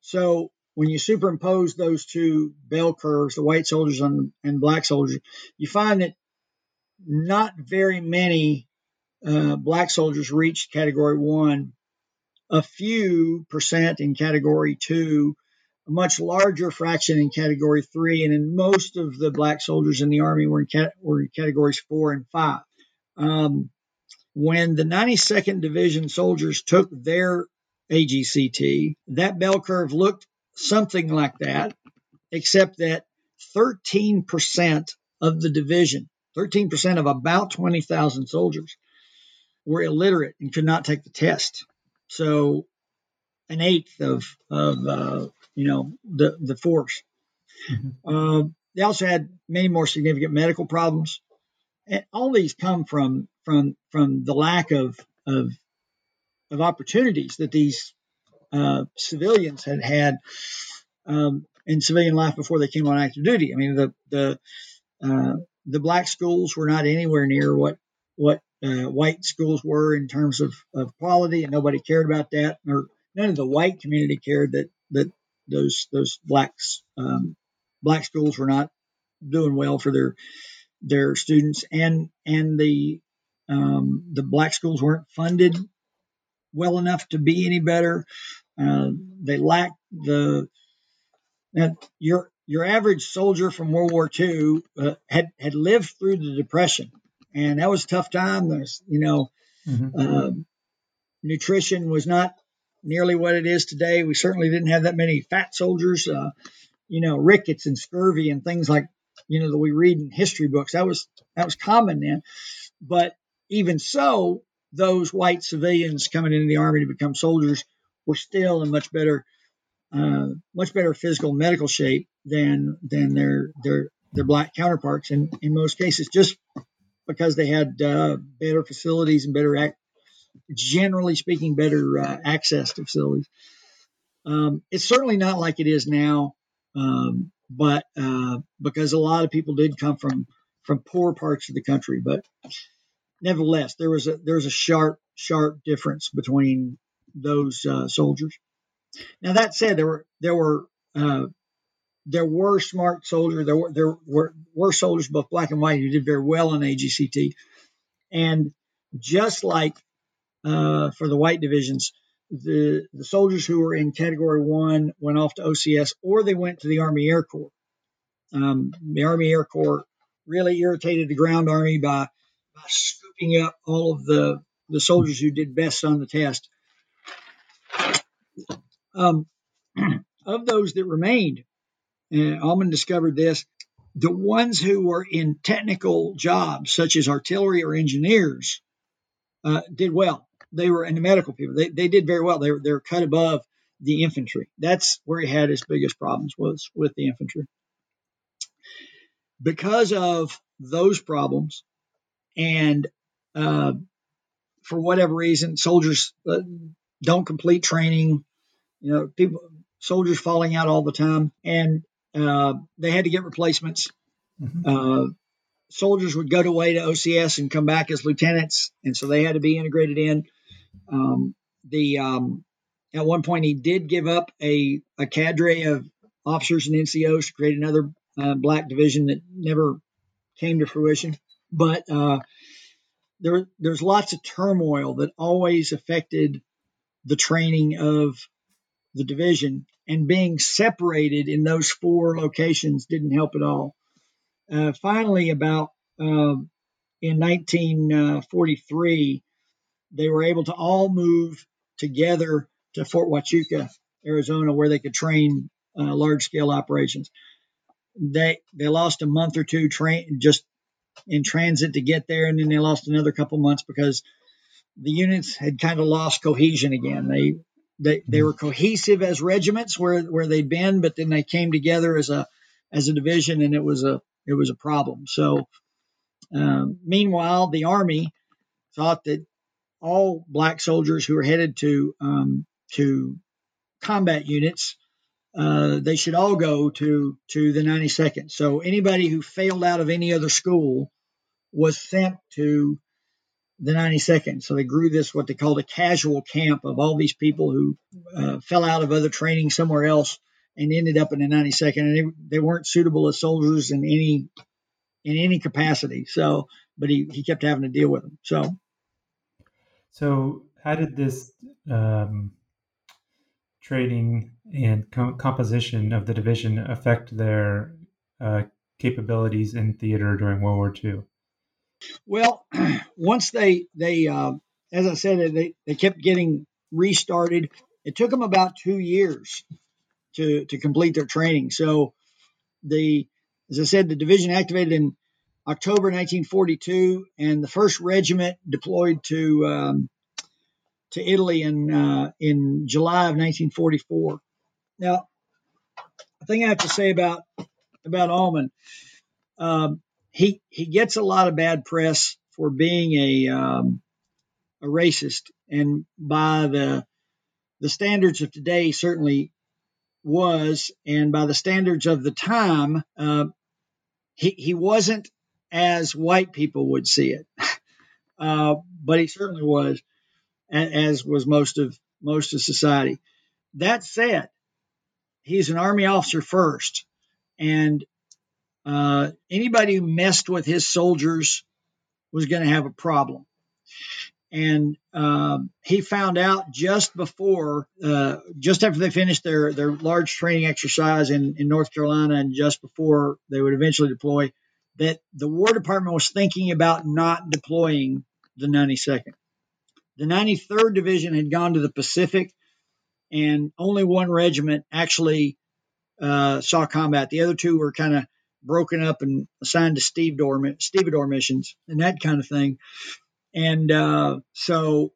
Speaker 3: So when you superimpose those two bell curves, the white soldiers and, and black soldiers, you find that not very many uh, black soldiers reached category one, a few percent in category two, a much larger fraction in category three, and in most of the black soldiers in the army were in, cat- were in categories four and five. Um, when the 92nd Division soldiers took their AGCT, that bell curve looked something like that, except that 13% of the division 13% of about 20,000 soldiers were illiterate and could not take the test. So an eighth of of uh, you know the the force. Mm-hmm. Uh, they also had many more significant medical problems, and all these come from from from the lack of of of opportunities that these uh, civilians had had um, in civilian life before they came on active duty. I mean, the the uh, the black schools were not anywhere near what what uh, white schools were in terms of, of quality, and nobody cared about that. Or none of the white community cared that that those those blacks um, black schools were not doing well for their their students, and and the um, the black schools weren't funded well enough to be any better. Uh, they lacked the that your your average soldier from World War II uh, had had lived through the Depression, and that was a tough time. There's you know, mm-hmm. uh, nutrition was not nearly what it is today. We certainly didn't have that many fat soldiers. Uh, you know, rickets and scurvy and things like you know that we read in history books. That was that was common then. But even so, those white civilians coming into the army to become soldiers were still in much better, uh, much better physical medical shape than than their their their black counterparts. And in most cases, just because they had uh, better facilities and better, generally speaking, better uh, access to facilities. Um, it's certainly not like it is now, um, but uh, because a lot of people did come from from poor parts of the country, but nevertheless, there was a there was a sharp sharp difference between those uh, soldiers. Now that said, there were there were uh, there were smart soldiers. There were there were, were soldiers both black and white who did very well in AGCT, and just like uh, for the white divisions, the the soldiers who were in Category One went off to OCS or they went to the Army Air Corps. Um, the Army Air Corps really irritated the ground army by, by scooping up all of the the soldiers who did best on the test. Um, of those that remained, and Almond discovered this, the ones who were in technical jobs, such as artillery or engineers, uh, did well. They were, in the medical people, they, they did very well. They were, they were cut above the infantry. That's where he had his biggest problems was with the infantry. Because of those problems, and uh, for whatever reason, soldiers uh, don't complete training. You know, people soldiers falling out all the time, and uh, they had to get replacements. Mm-hmm. Uh, soldiers would go away to OCS and come back as lieutenants, and so they had to be integrated in. Um, the um, at one point he did give up a, a cadre of officers and NCOs to create another uh, black division that never came to fruition. But uh, there there's lots of turmoil that always affected the training of the division, and being separated in those four locations didn't help at all. Uh, finally, about uh, in 1943, they were able to all move together to Fort Huachuca, Arizona, where they could train uh, large scale operations. They they lost a month or two train just in transit to get there, and then they lost another couple months because the units had kind of lost cohesion again. They they they were cohesive as regiments where where they'd been, but then they came together as a as a division, and it was a it was a problem. So, um, meanwhile, the army thought that all black soldiers who were headed to um, to combat units uh, they should all go to to the 92nd. So anybody who failed out of any other school was sent to the 92nd. So they grew this what they called a casual camp of all these people who uh, fell out of other training somewhere else and ended up in the 92nd, and they, they weren't suitable as soldiers in any in any capacity. So, but he he kept having to deal with them. So,
Speaker 2: so how did this um, training and com- composition of the division affect their uh, capabilities in theater during World War II?
Speaker 3: Well, once they they uh, as I said, they they kept getting restarted. It took them about two years to to complete their training. So the as I said, the division activated in October 1942, and the first regiment deployed to um, to Italy in uh, in July of 1944. Now, the thing I have to say about about Almond, um, he he gets a lot of bad press for being a um, a racist, and by the the standards of today, certainly was, and by the standards of the time, uh, he he wasn't as white people would see it, uh, but he certainly was, as was most of most of society. That said, he's an army officer first, and uh, anybody who messed with his soldiers was going to have a problem. And um, he found out just before, uh, just after they finished their, their large training exercise in, in North Carolina, and just before they would eventually deploy, that the War Department was thinking about not deploying the 92nd. The 93rd Division had gone to the Pacific, and only one regiment actually uh, saw combat. The other two were kind of broken up and assigned to stevedore, stevedore missions and that kind of thing. And uh, so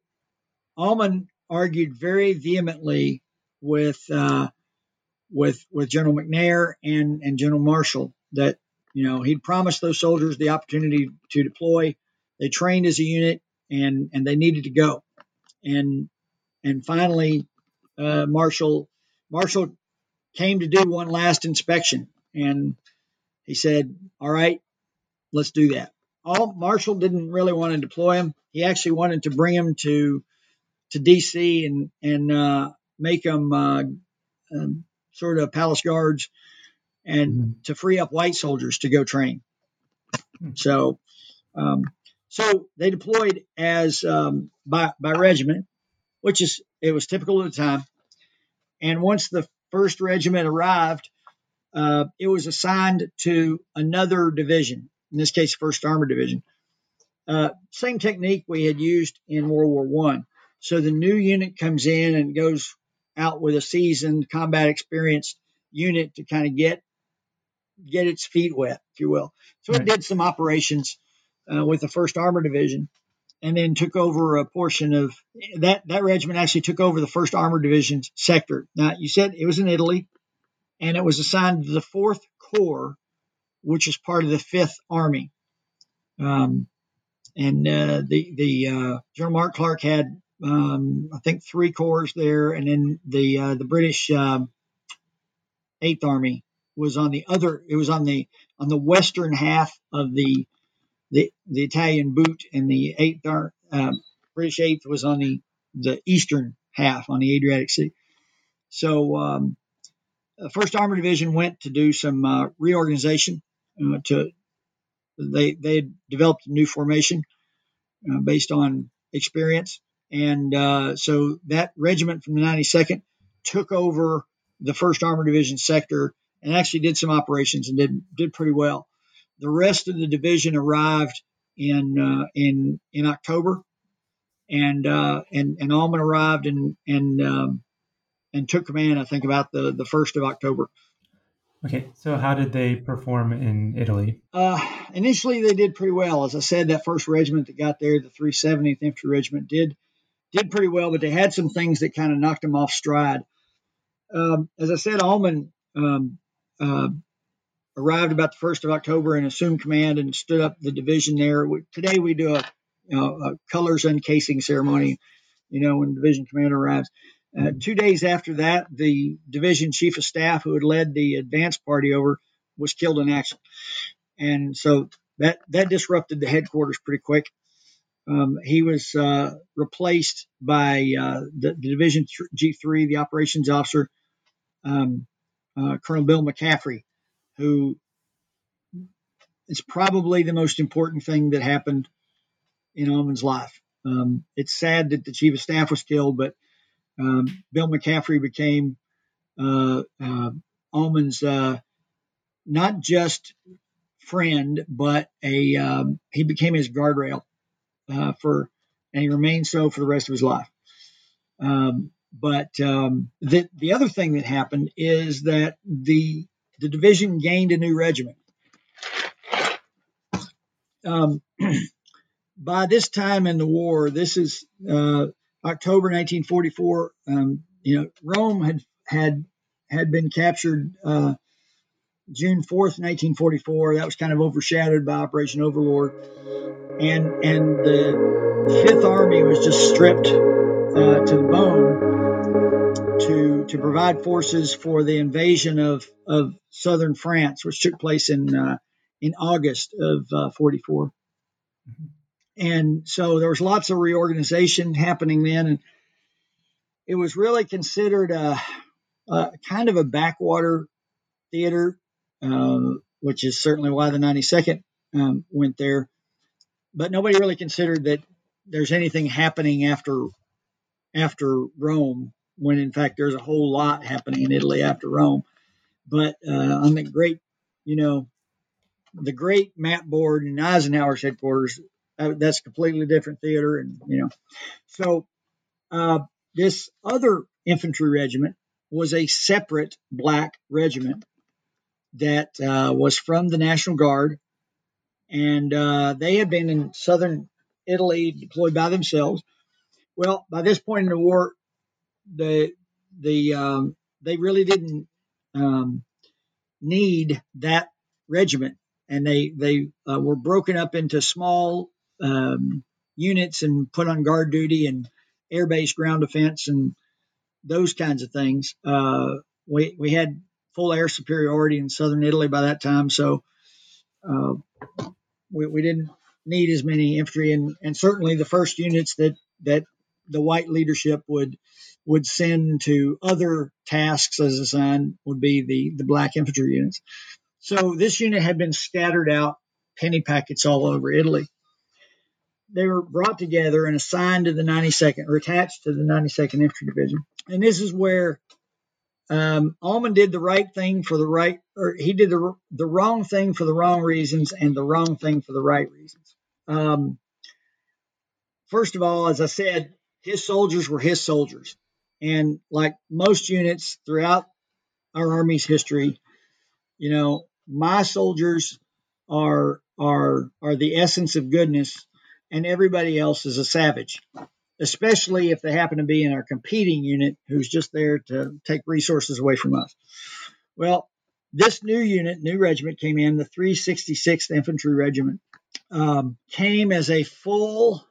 Speaker 3: Almond argued very vehemently with uh, with with General McNair and and General Marshall that you know he'd promised those soldiers the opportunity to deploy. They trained as a unit and and they needed to go. And and finally, uh, Marshall Marshall came to do one last inspection and he said, "All right, let's do that." All Marshall didn't really want to deploy him. He actually wanted to bring him to to D.C. and and uh, make him uh, um, sort of palace guards and mm-hmm. to free up white soldiers to go train. Hmm. So, um, so they deployed as um, by by regiment, which is it was typical at the time. And once the first regiment arrived, uh, it was assigned to another division, in this case, First Armored Division. Uh, same technique we had used in World War One. So the new unit comes in and goes out with a seasoned, combat experienced unit to kind of get get its feet wet, if you will. So right. it did some operations uh, with the First Armored Division, and then took over a portion of that. That regiment actually took over the First Armored Division's sector. Now you said it was in Italy and it was assigned to the Fourth Corps, which is part of the Fifth Army. Um, and uh, the the uh, General Mark Clark had um, I think three corps there, and then the uh, the British um, Eighth Army was on the other. It was on the on the western half of the the, the Italian boot, and the Eighth uh, British Eighth was on the the eastern half on the Adriatic Sea. So um, First Armored Division went to do some uh, reorganization. Uh, to they they developed a new formation uh, based on experience, and uh, so that regiment from the 92nd took over the First Armored Division sector and actually did some operations and did did pretty well. The rest of the division arrived in uh, in in October, and uh, and and Almond arrived and and um, and took command, I think, about the, the 1st of October.
Speaker 2: Okay, so how did they perform in Italy?
Speaker 3: Uh, initially, they did pretty well. As I said, that first regiment that got there, the 370th Infantry Regiment, did did pretty well, but they had some things that kind of knocked them off stride. Um, as I said, Almond um, uh, arrived about the 1st of October and assumed command and stood up the division there. We, today, we do a, you know, a colors uncasing ceremony, you know, when the division commander arrives. Uh, two days after that, the division chief of staff who had led the advance party over was killed in action, and so that that disrupted the headquarters pretty quick. Um, he was uh, replaced by uh, the, the, division G3, the operations officer, um, uh, Colonel Bill McCaffrey, who is probably the most important thing that happened in Almond's life. Um, it's sad that the chief of staff was killed, but um, Bill McCaffrey became uh, uh, uh, not just friend, but a um, he became his guardrail uh, for, and he remained so for the rest of his life. Um, but um, the the other thing that happened is that the the division gained a new regiment, um, by this time in the war, this is uh, October 1944. Um, you know, Rome had had had been captured uh, June 4th, 1944. That was kind of overshadowed by Operation Overlord, and and the Fifth Army was just stripped uh, to the bone to to provide forces for the invasion of of southern France, which took place in uh, in August of uh, 44. Mm-hmm. And so there was lots of reorganization happening then, and it was really considered a, a kind of a backwater theater, uh, which is certainly why the 92nd um, went there. But nobody really considered that there's anything happening after after Rome, when in fact there's a whole lot happening in Italy after Rome. But uh, on the great, you know, the great map board in Eisenhower's headquarters, uh, that's completely different theater, and you know, so uh, this other infantry regiment was a separate black regiment that uh, was from the National Guard, and uh, they had been in southern Italy deployed by themselves. Well, by this point in the war, the the um, they really didn't um, need that regiment, and they they uh, were broken up into small um, units and put on guard duty and air base ground defense and those kinds of things. Uh, we we had full air superiority in southern Italy by that time, so uh, we, we didn't need as many infantry, and, and certainly the first units that that the white leadership would would send to other tasks as assigned would be the the black infantry units. So this unit had been scattered out penny packets all over Italy. They were brought together and assigned to the 92nd or attached to the 92nd Infantry Division. And this is where um, Almond did the right thing for the right, or he did the, the wrong thing for the wrong reasons and the wrong thing for the right reasons. Um, first of all, as I said, his soldiers were his soldiers. And like most units throughout our Army's history, you know, my soldiers are are are the essence of goodness, and everybody else is a savage. Especially if they happen to be in our competing unit, who's just there to take resources away from us. Well, this new unit, new regiment, came in the 366th Infantry Regiment. Um, came as a full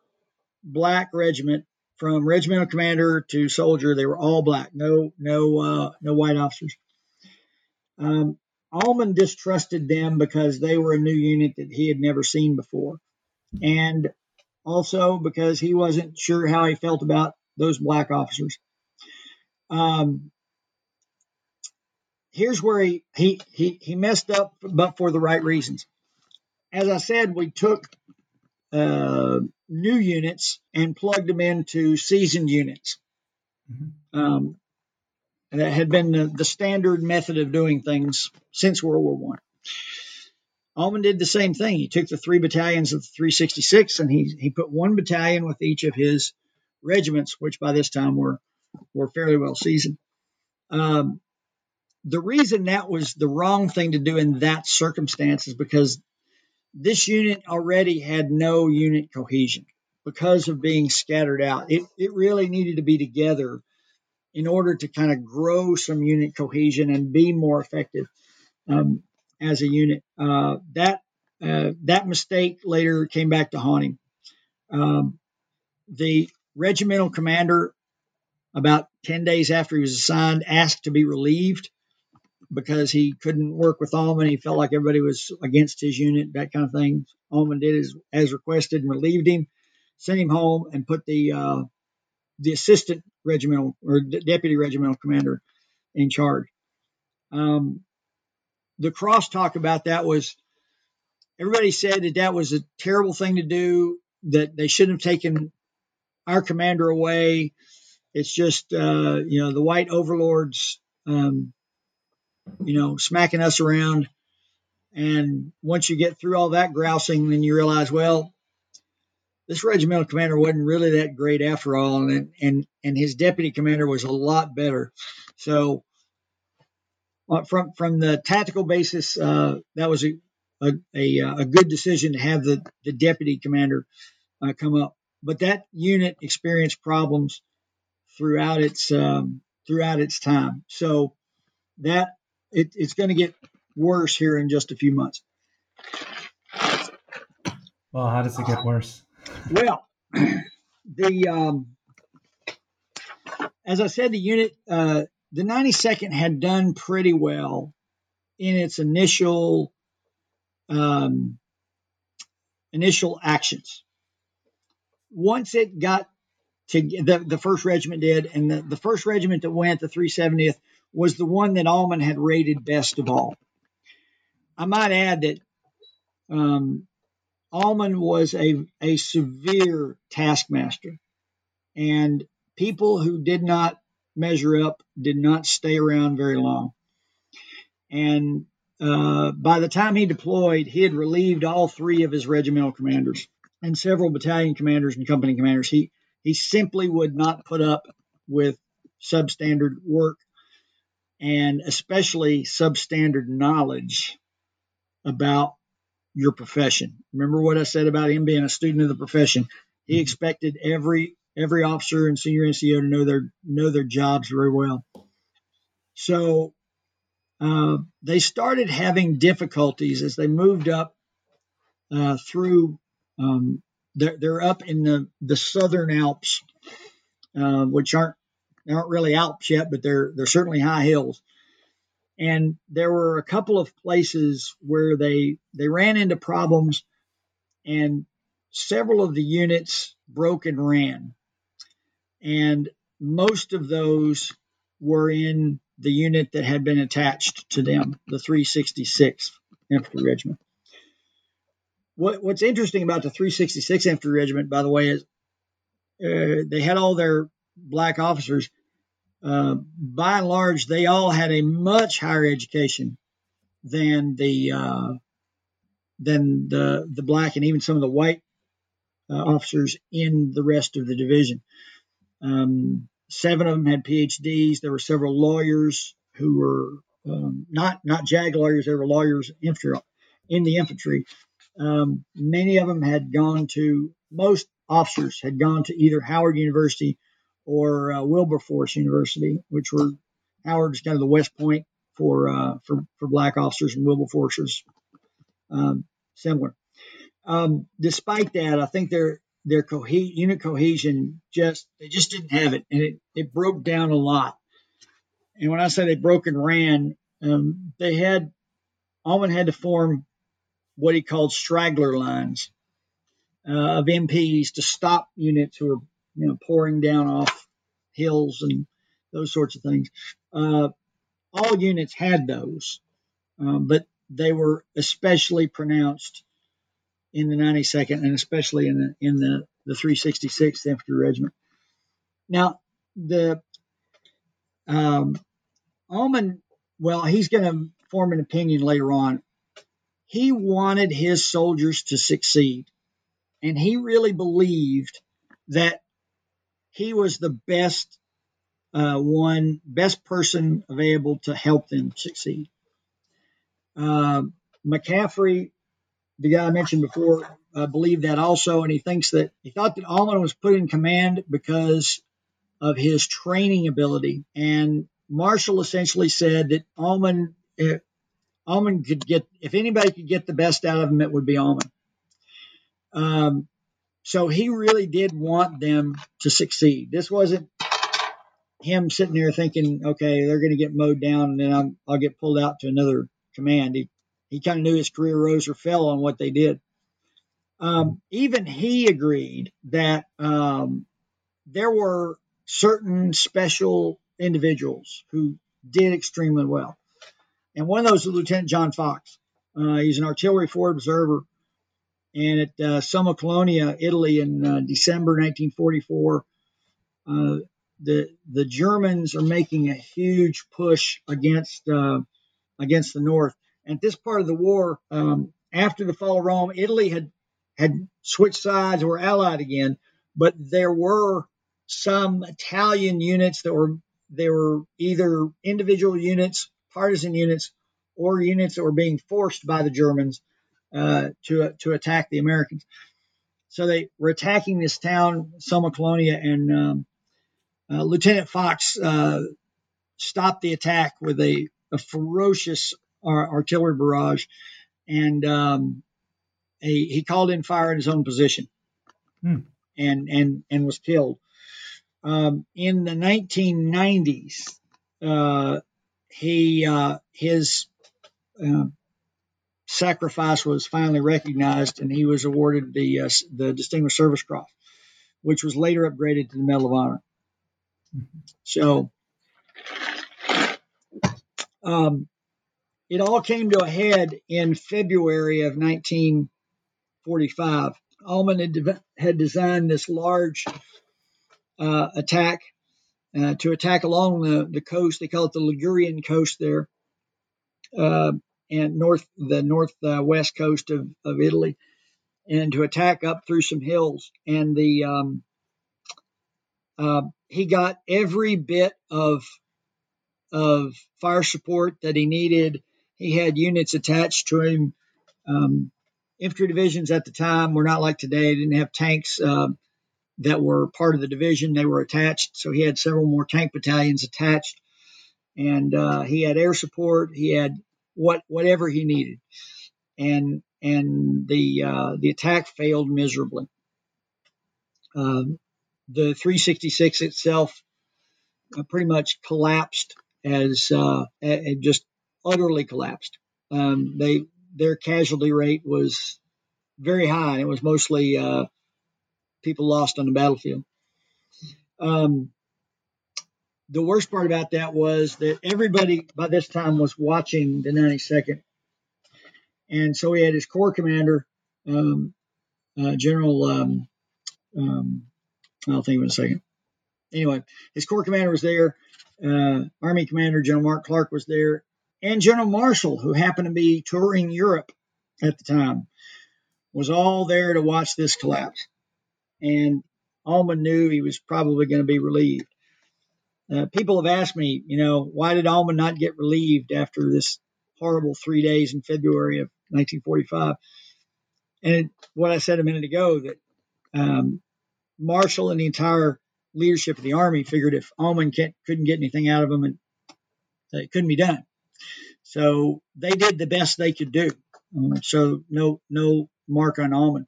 Speaker 3: black regiment from regimental commander to soldier. They were all black, no no uh, no white officers. Um, Almond distrusted them because they were a new unit that he had never seen before, and also because he wasn't sure how he felt about those black officers. Um, here's where he, he he he messed up, but for the right reasons. As I said, we took uh, new units and plugged them into seasoned units. Mm-hmm. Um, that had been the, the, standard method of doing things since World War One. Almond did the same thing. He took the three battalions of the 366 and he he put one battalion with each of his regiments, which by this time were were fairly well seasoned. Um, the reason that was the wrong thing to do in that circumstance is because this unit already had no unit cohesion because of being scattered out. It, it really needed to be together in order to kind of grow some unit cohesion and be more effective um, as a unit. Uh, that uh, that mistake later came back to haunt him. Um, the regimental commander, about 10 days after he was assigned, asked to be relieved because he couldn't work with Almond. He felt like everybody was against his unit, that kind of thing. Almond did as, as requested and relieved him, sent him home, and put the uh, the assistant regimental or deputy regimental commander in charge. Um, the crosstalk about that was everybody said that that was a terrible thing to do, that they shouldn't have taken our commander away. It's just, uh, you know, the white overlords um, you know, smacking us around. And once you get through all that grousing, then you realize, well, this regimental commander wasn't really that great after all, and and and his deputy commander was a lot better. So, uh, from from the tactical basis, uh, that was a, a, a, a good decision to have the, the deputy commander uh, come up. But that unit experienced problems throughout its um, throughout its time. So that it, it's going to get worse here in just a few months.
Speaker 2: Well, how does it get worse?
Speaker 3: Well, the um, as I said, the unit uh, the 92nd had done pretty well in its initial um, initial actions. Once it got to the, the first regiment did, and the, the first regiment that went, the 370th, was the one that Almond had rated best of all. I might add that um, Almond was a, a severe taskmaster, and people who did not measure up did not stay around very long. And uh, by the time he deployed, he had relieved all three of his regimental commanders and several battalion commanders and company commanders. He he simply would not put up with substandard work and especially substandard knowledge about your profession. Remember what I said about him being a student of the profession. He expected every every officer and senior NCO to know their know their jobs very well. So uh, they started having difficulties as they moved up uh, through. Um, they're, they're up in the, the southern Alps, uh, which aren't aren't really Alps yet, but they're they're certainly high hills. And there were a couple of places where they they ran into problems, and several of the units broke and ran, and most of those were in the unit that had been attached to them, the 366th Infantry Regiment. What, what's interesting about the 366th Infantry Regiment, by the way, is uh, they had all their black officers. Uh, by and large, they all had a much higher education than the uh, than the the black and even some of the white uh, officers in the rest of the division. Um, Seven of them had PhDs. There were several lawyers who were um, not not JAG lawyers. They were lawyers infantry, in the infantry. Um, many of them had gone to most officers had gone to either Howard University or uh, Wilberforce University, which were Howard's kind of the West Point for uh, for for black officers, and Wilberforce is um, similar. Um, despite that, I think there their unit cohesion just they just didn't have it, and it, it broke down a lot. And when I say they broke and ran, um, they had Almond had to form what he called straggler lines uh, of MPs to stop units who were you know pouring down off hills and those sorts of things. Uh, all units had those, um, but they were especially pronounced in the 92nd and especially in the in the, the 366th Infantry Regiment. Now, the um, well, he's going to form an opinion later on. He wanted his soldiers to succeed, and he really believed that he was the best uh, one, best person available to help them succeed. Uh, McCaffrey the guy I mentioned before uh, believed that also, and he thinks that he thought that Almond was put in command because of his training ability. And Marshall essentially said that Almond, uh, Almond could get, if anybody could get the best out of him, it would be Almond. Um, so he really did want them to succeed. This wasn't him sitting there thinking, okay, they're going to get mowed down and then I'll, I'll get pulled out to another command. He he kind of knew his career rose or fell on what they did. Um, even he agreed that um, there were certain special individuals who did extremely well. And one of those was Lieutenant John Fox. Uh, he's an artillery forward observer. And at uh, Sommocolonia, Italy, in uh, December 1944, uh, the the Germans are making a huge push against uh, against the North. At this part of the war, um, after the fall of Rome, Italy had had switched sides, were allied again, but there were some Italian units that were they were either individual units, partisan units, or units that were being forced by the Germans uh, to to attack the Americans. So they were attacking this town, Sommocolonia, and um, uh, Lieutenant Fox uh, stopped the attack with a, a ferocious artillery barrage, and um, a, he called in fire in his own position, hmm. and and and was killed. Um, in the 1990s, uh, he uh, his uh, sacrifice was finally recognized, and he was awarded the uh, the Distinguished Service Cross, which was later upgraded to the Medal of Honor. Mm-hmm. So, um, it all came to a head in February of 1945. Almond had, de- had designed this large uh, attack uh, to attack along the, the coast. They call it the Ligurian coast there, uh, and north the northwest coast of, of Italy, and to attack up through some hills. And the um, uh, he got every bit of of fire support that he needed. He had units attached to him. Um, infantry divisions at the time were not like today; they didn't have tanks. Uh, that were part of the division. They were attached, so he had several more tank battalions attached, and uh, he had air support. He had what whatever he needed, and and the uh, the attack failed miserably. Um, the 366 itself uh, pretty much collapsed as uh, it just utterly collapsed. Um, they their casualty rate was very high. It was mostly uh, people lost on the battlefield. Um, the worst part about that was that everybody by this time was watching the 92nd. And so he had his corps commander, um, uh, General, um, um, I'll think of in a second. Anyway, his corps commander was there. Uh, Army Commander General Mark Clark was there, and General Marshall, who happened to be touring Europe at the time, was all there to watch this collapse and Almond knew he was probably going to be relieved. Uh, people have asked me, you know, why did Almond not get relieved after this horrible three days in February of 1945? And what I said a minute ago that um, Marshall and the entire leadership of the Army figured if Almond couldn't get anything out of him, and it couldn't be done. So they did the best they could do. Um, so no no mark on Almond.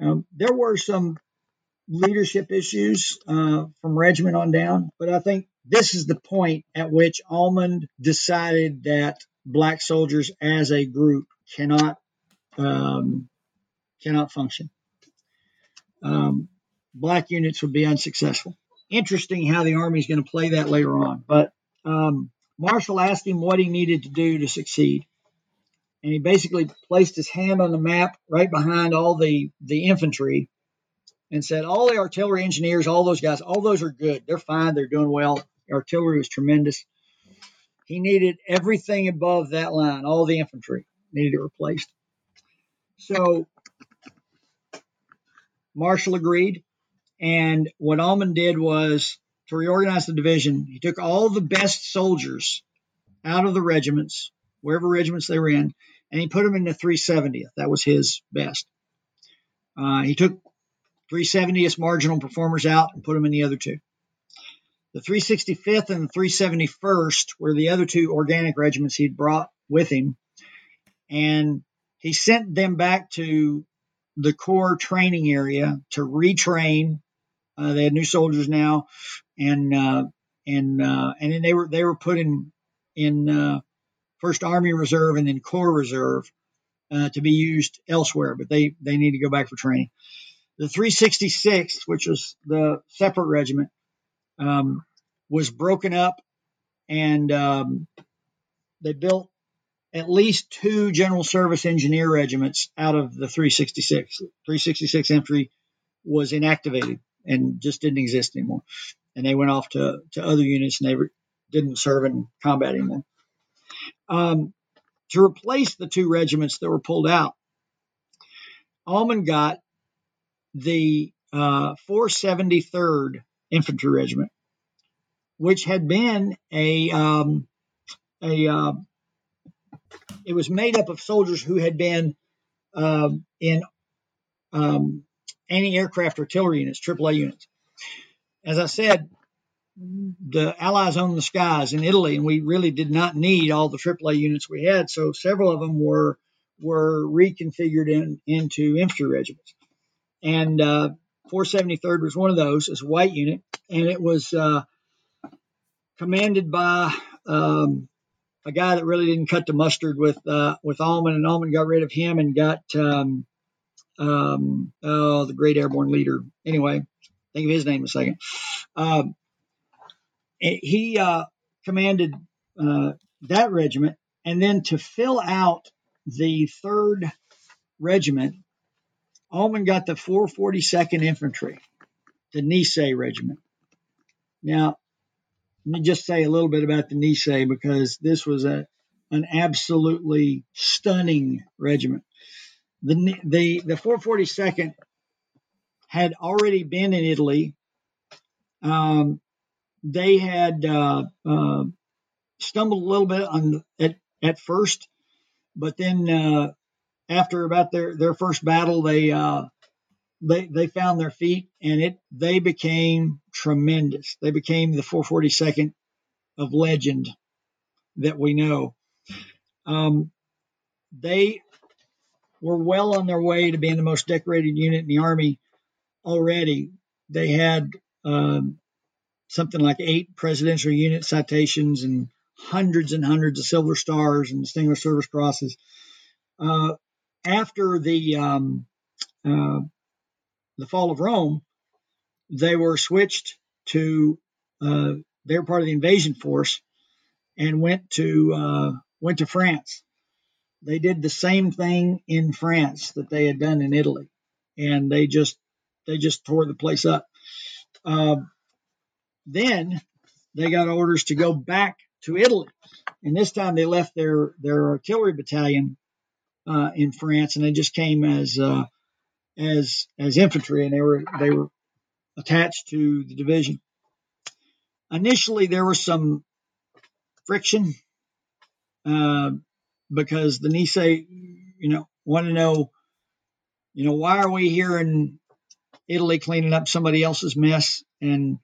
Speaker 3: Um, there were some leadership issues uh, from regiment on down, but I think this is the point at which Almond decided that black soldiers as a group cannot um, cannot function. Um, black units would be unsuccessful. Interesting how the Army is going to play that later on, but um, Marshall asked him what he needed to do to succeed. And he basically placed his hand on the map right behind all the the infantry and said all the artillery engineers all those guys all those are good. They're fine. They're doing well. Artillery was tremendous. He needed everything above that line. All the infantry needed it replaced. So marshall agreed. And what Almond did was to reorganize the division he took all the best soldiers out of the regiments wherever regiments they were in, and he put them in the 370th. That was his best. Uh, he took 370th marginal performers out and put them in the other two. The 365th and the 371st were the other two organic regiments he'd brought with him, and he sent them back to the corps training area to retrain. Uh, they had new soldiers now, and uh, and uh, and then they were they were put in in uh, First Army Reserve and then Corps Reserve uh, to be used elsewhere, but they, they need to go back for training. The 366th, which was the separate regiment, um, was broken up and um, they built at least two general service engineer regiments out of the 366. 366 infantry was inactivated and just didn't exist anymore. And they went off to, to other units and they didn't serve in combat anymore um, to replace the two regiments that were pulled out. Almond got the uh, 473rd Infantry Regiment, which had been a um, a uh, it was made up of soldiers who had been um, in um, anti-aircraft artillery units, AAA units. As I said, the Allies owned the skies in Italy, and we really did not need all the AAA units we had. So several of them were were reconfigured in, into infantry regiments, and uh, 473rd was one of those as a white unit, and it was uh, commanded by um, a guy that really didn't cut the mustard with uh, with Almond, and Almond got rid of him and got um, um, oh the great airborne leader. Anyway, think of his name a second. Um, he uh, commanded uh, that regiment, and then to fill out the third regiment, Almond got the 442nd Infantry, the Nisei Regiment. Now, let me just say a little bit about the Nisei because this was a an absolutely stunning regiment. The the the 442nd had already been in Italy. Um, they had uh, uh, stumbled a little bit on at at first, but then uh, after about their their first battle, they uh, they they found their feet and it they became tremendous. They became the 442nd of legend that we know. Um, they were well on their way to being the most decorated unit in the army already. They had um, something like eight presidential unit citations and hundreds and hundreds of silver stars and distinguished service crosses. Uh, after the um, uh, the fall of Rome, they were switched to uh, they were part of the invasion force and went to uh, went to France. They did the same thing in France that they had done in Italy, and they just they just tore the place up. Uh, then they got orders to go back to Italy, and this time they left their their artillery battalion uh, in France, and they just came as uh, as as infantry, and they were they were attached to the division. Initially, there was some friction uh, because the Nisei, you know, want to know, you know, why are we here in Italy cleaning up somebody else's mess, and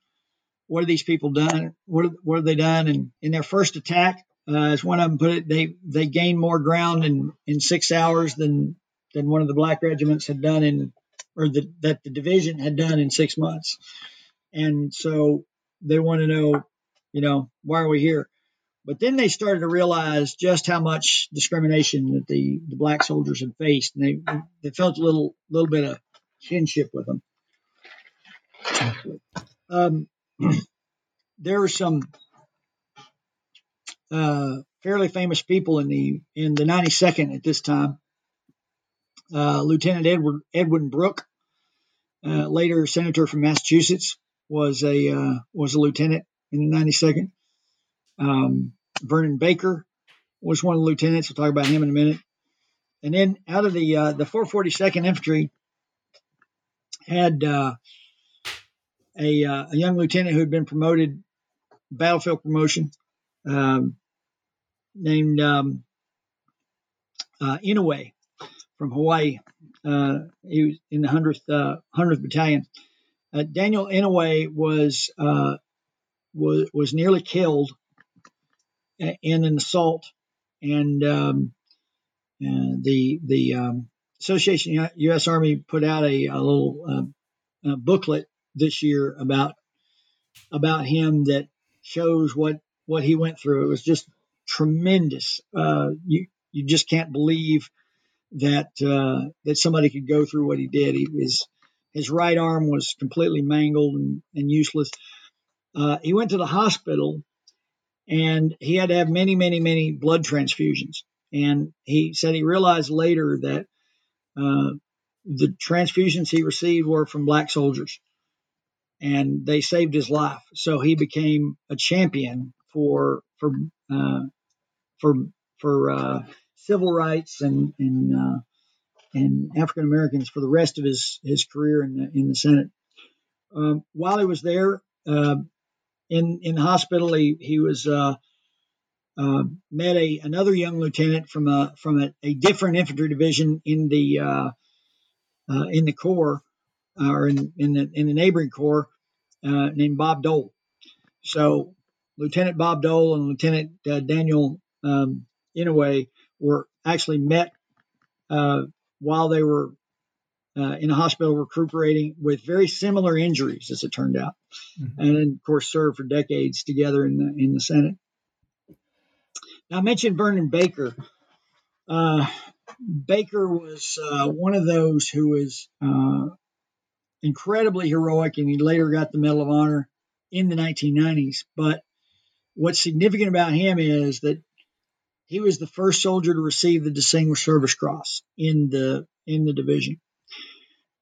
Speaker 3: what are these people done? What what have they done? And in their first attack, uh, as one of them put it, they they gained more ground in in six hours than than one of the black regiments had done in, or the, that the division had done in six months. And so they want to know, you know, why are we here? But then they started to realize just how much discrimination that the, the black soldiers had faced, and they they felt a little little bit of kinship with them. Um, there are some uh, fairly famous people in the in the 92nd at this time. Uh, Lieutenant Edward Edwin Brooke, uh, later senator from Massachusetts, was a uh, was a lieutenant in the 92nd. Um, Vernon Baker was one of the lieutenants. We'll talk about him in a minute. And then out of the uh, the 442nd Infantry had uh, a, uh, a young lieutenant who had been promoted, battlefield promotion, um, named um, uh, Inouye from Hawaii. Uh, he was in the hundredth uh, hundredth battalion. Uh, Daniel Inouye was uh, was was nearly killed in an assault, and um, uh, the the um, Association U.S. Army put out a, a little uh, booklet this year about about him that shows what what he went through. It was just tremendous. you you just can't believe that uh, that somebody could go through what he did. He was his right arm was completely mangled and, and useless. Uh, he went to the hospital and he had to have many, many, many blood transfusions. And he said he realized later that uh, the transfusions he received were from black soldiers, and they saved his life. So he became a champion for for uh, for for uh, civil rights and and uh, and African Americans for the rest of his his career in the in the Senate. Um, while he was there uh, in in the hospital, he he was uh, uh, met a another young lieutenant from a from a, a different infantry division in the in the corps or in, in the in the neighboring corps uh, named Bob Dole. So Lieutenant Bob Dole and Lieutenant uh, Daniel um, Inouye were actually met uh, while they were in a hospital recuperating with very similar injuries, as it turned out, mm-hmm. and then of course served for decades together in the in the Senate. Now, I mentioned Vernon Baker. Uh, Baker was uh, one of those who was uh, incredibly heroic, and he later got the Medal of Honor in the 1990s. But what's significant about him is that he was the first soldier to receive the Distinguished Service Cross in the in the division.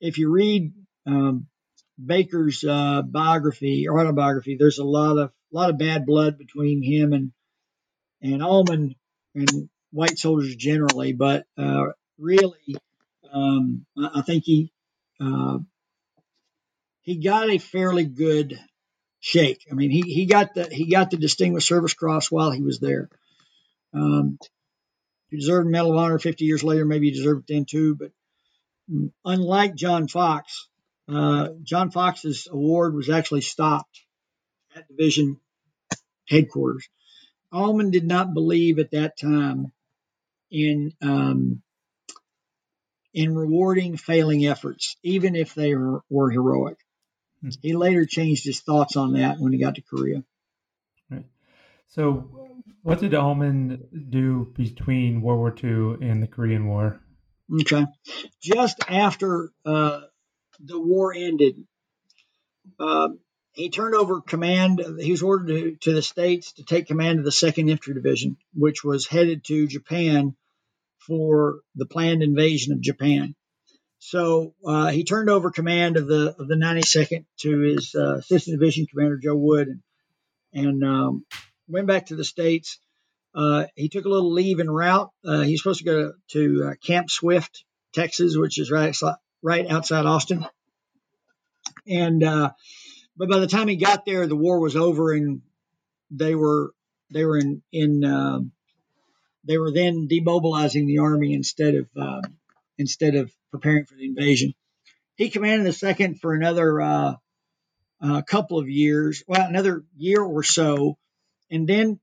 Speaker 3: If you read um, Baker's uh, biography or autobiography, there's a lot of a lot of bad blood between him and and Almond and white soldiers generally, but uh, really, um, I think he uh, he got a fairly good shake. I mean, he, he got the he got the Distinguished Service Cross while he was there. Um, he deserved Medal of Honor 50 years later. Maybe he deserved it then too. But unlike John Fox, uh, John Fox's award was actually stopped at division headquarters. Almond did not believe at that time in um, in rewarding failing efforts, even if they were, were heroic. Hmm. He later changed his thoughts on that when he got to Korea.
Speaker 2: Right. So, what did Almond do between World War II and the Korean War?
Speaker 3: Okay. Just after uh, the war ended, uh, he turned over command. He was ordered to, to, the States to take command of the 2nd Infantry Division, which was headed to Japan for the planned invasion of Japan. So uh, he turned over command of the of the 92nd to his uh, assistant division commander Joe Wood, and, and um, went back to the states. Uh, he took a little leave en route. Uh, he's supposed to go to, to uh, Camp Swift, Texas, which is right right outside Austin, and uh, but by the time he got there, the war was over, and they were they were in in uh, they were then demobilizing the army instead of uh, instead of preparing for the invasion. He commanded the second for another uh, uh couple of years, well, another year or so, and then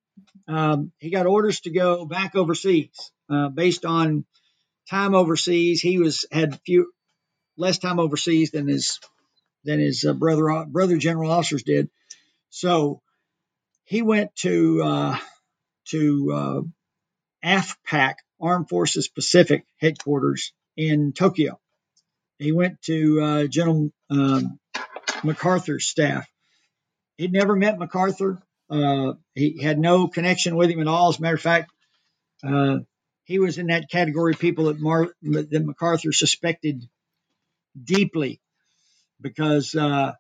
Speaker 3: um, he got orders to go back overseas uh, based on time overseas. He was had few less time overseas than his than his uh, brother brother general officers did. So he went to uh, to uh, AFPAC Armed Forces Pacific headquarters in Tokyo. He went to uh, General um, MacArthur's staff. He'd never met MacArthur. Uh, he had no connection with him at all. As a matter of fact, uh, he was in that category of people that, Mar- that MacArthur suspected deeply because, uh,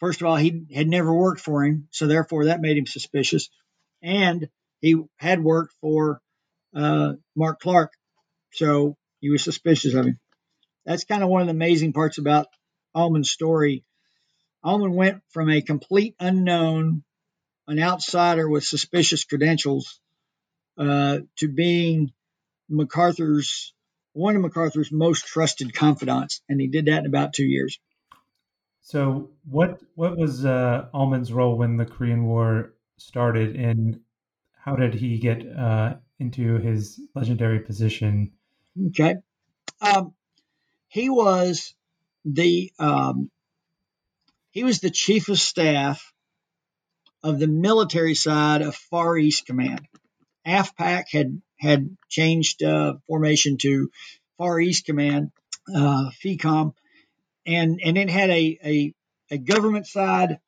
Speaker 3: first of all, he had never worked for him, so therefore that made him suspicious. And he had worked for uh, Mark Clark, so he was suspicious of him. That's kind of one of the amazing parts about Almond's story. Almond went from a complete unknown, an outsider with suspicious credentials, uh, to being MacArthur's one of MacArthur's most trusted confidants, and he did that in about two years.
Speaker 2: So, what what was uh, Almond's role when the Korean War started, and how did he get uh, into his legendary position?
Speaker 3: Okay, um, he was the um, he was the chief of staff of the military side of Far East Command. AFPAC had had changed uh, formation to Far East Command, uh, FECOM, and and it had a a, a government side,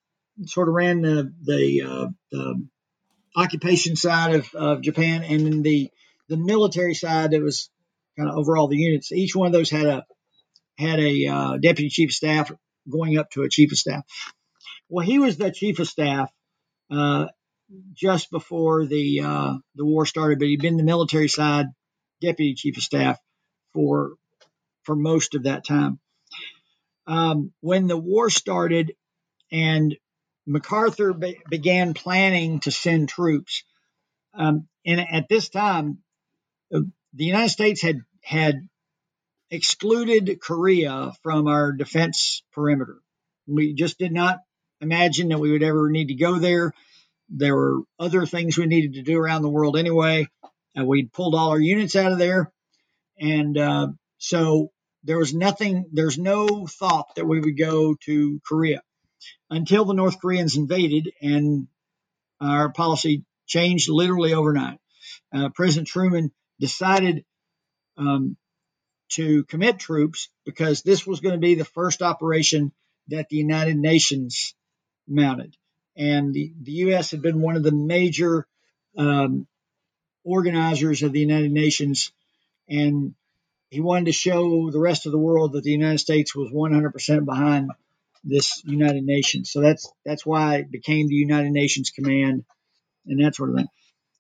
Speaker 3: sort of ran the the, uh, the occupation side of, of Japan, and then the the military side that was kind of overall the units. Each one of those had a had a uh, deputy chief of staff going up to a chief of staff. Well, he was the chief of staff uh, just before the uh, the war started, but he'd been the military side deputy chief of staff for for most of that time um, when the war started and MacArthur be- began planning to send troops, um, and at this time, uh, the United States had had excluded Korea from our defense perimeter. We just did not imagine that we would ever need to go there. There were other things we needed to do around the world anyway. Uh, we'd pulled all our units out of there. And uh, so there was nothing, there's no thought that we would go to Korea until the North Koreans invaded and our policy changed literally overnight. Uh, President Truman decided um, to commit troops because this was going to be the first operation that the United Nations mounted. And the, the U.S. had been one of the major um, organizers of the United Nations. And he wanted to show the rest of the world that the United States was 100% behind this United Nations. So that's that's why it became the United Nations Command and that sort of thing.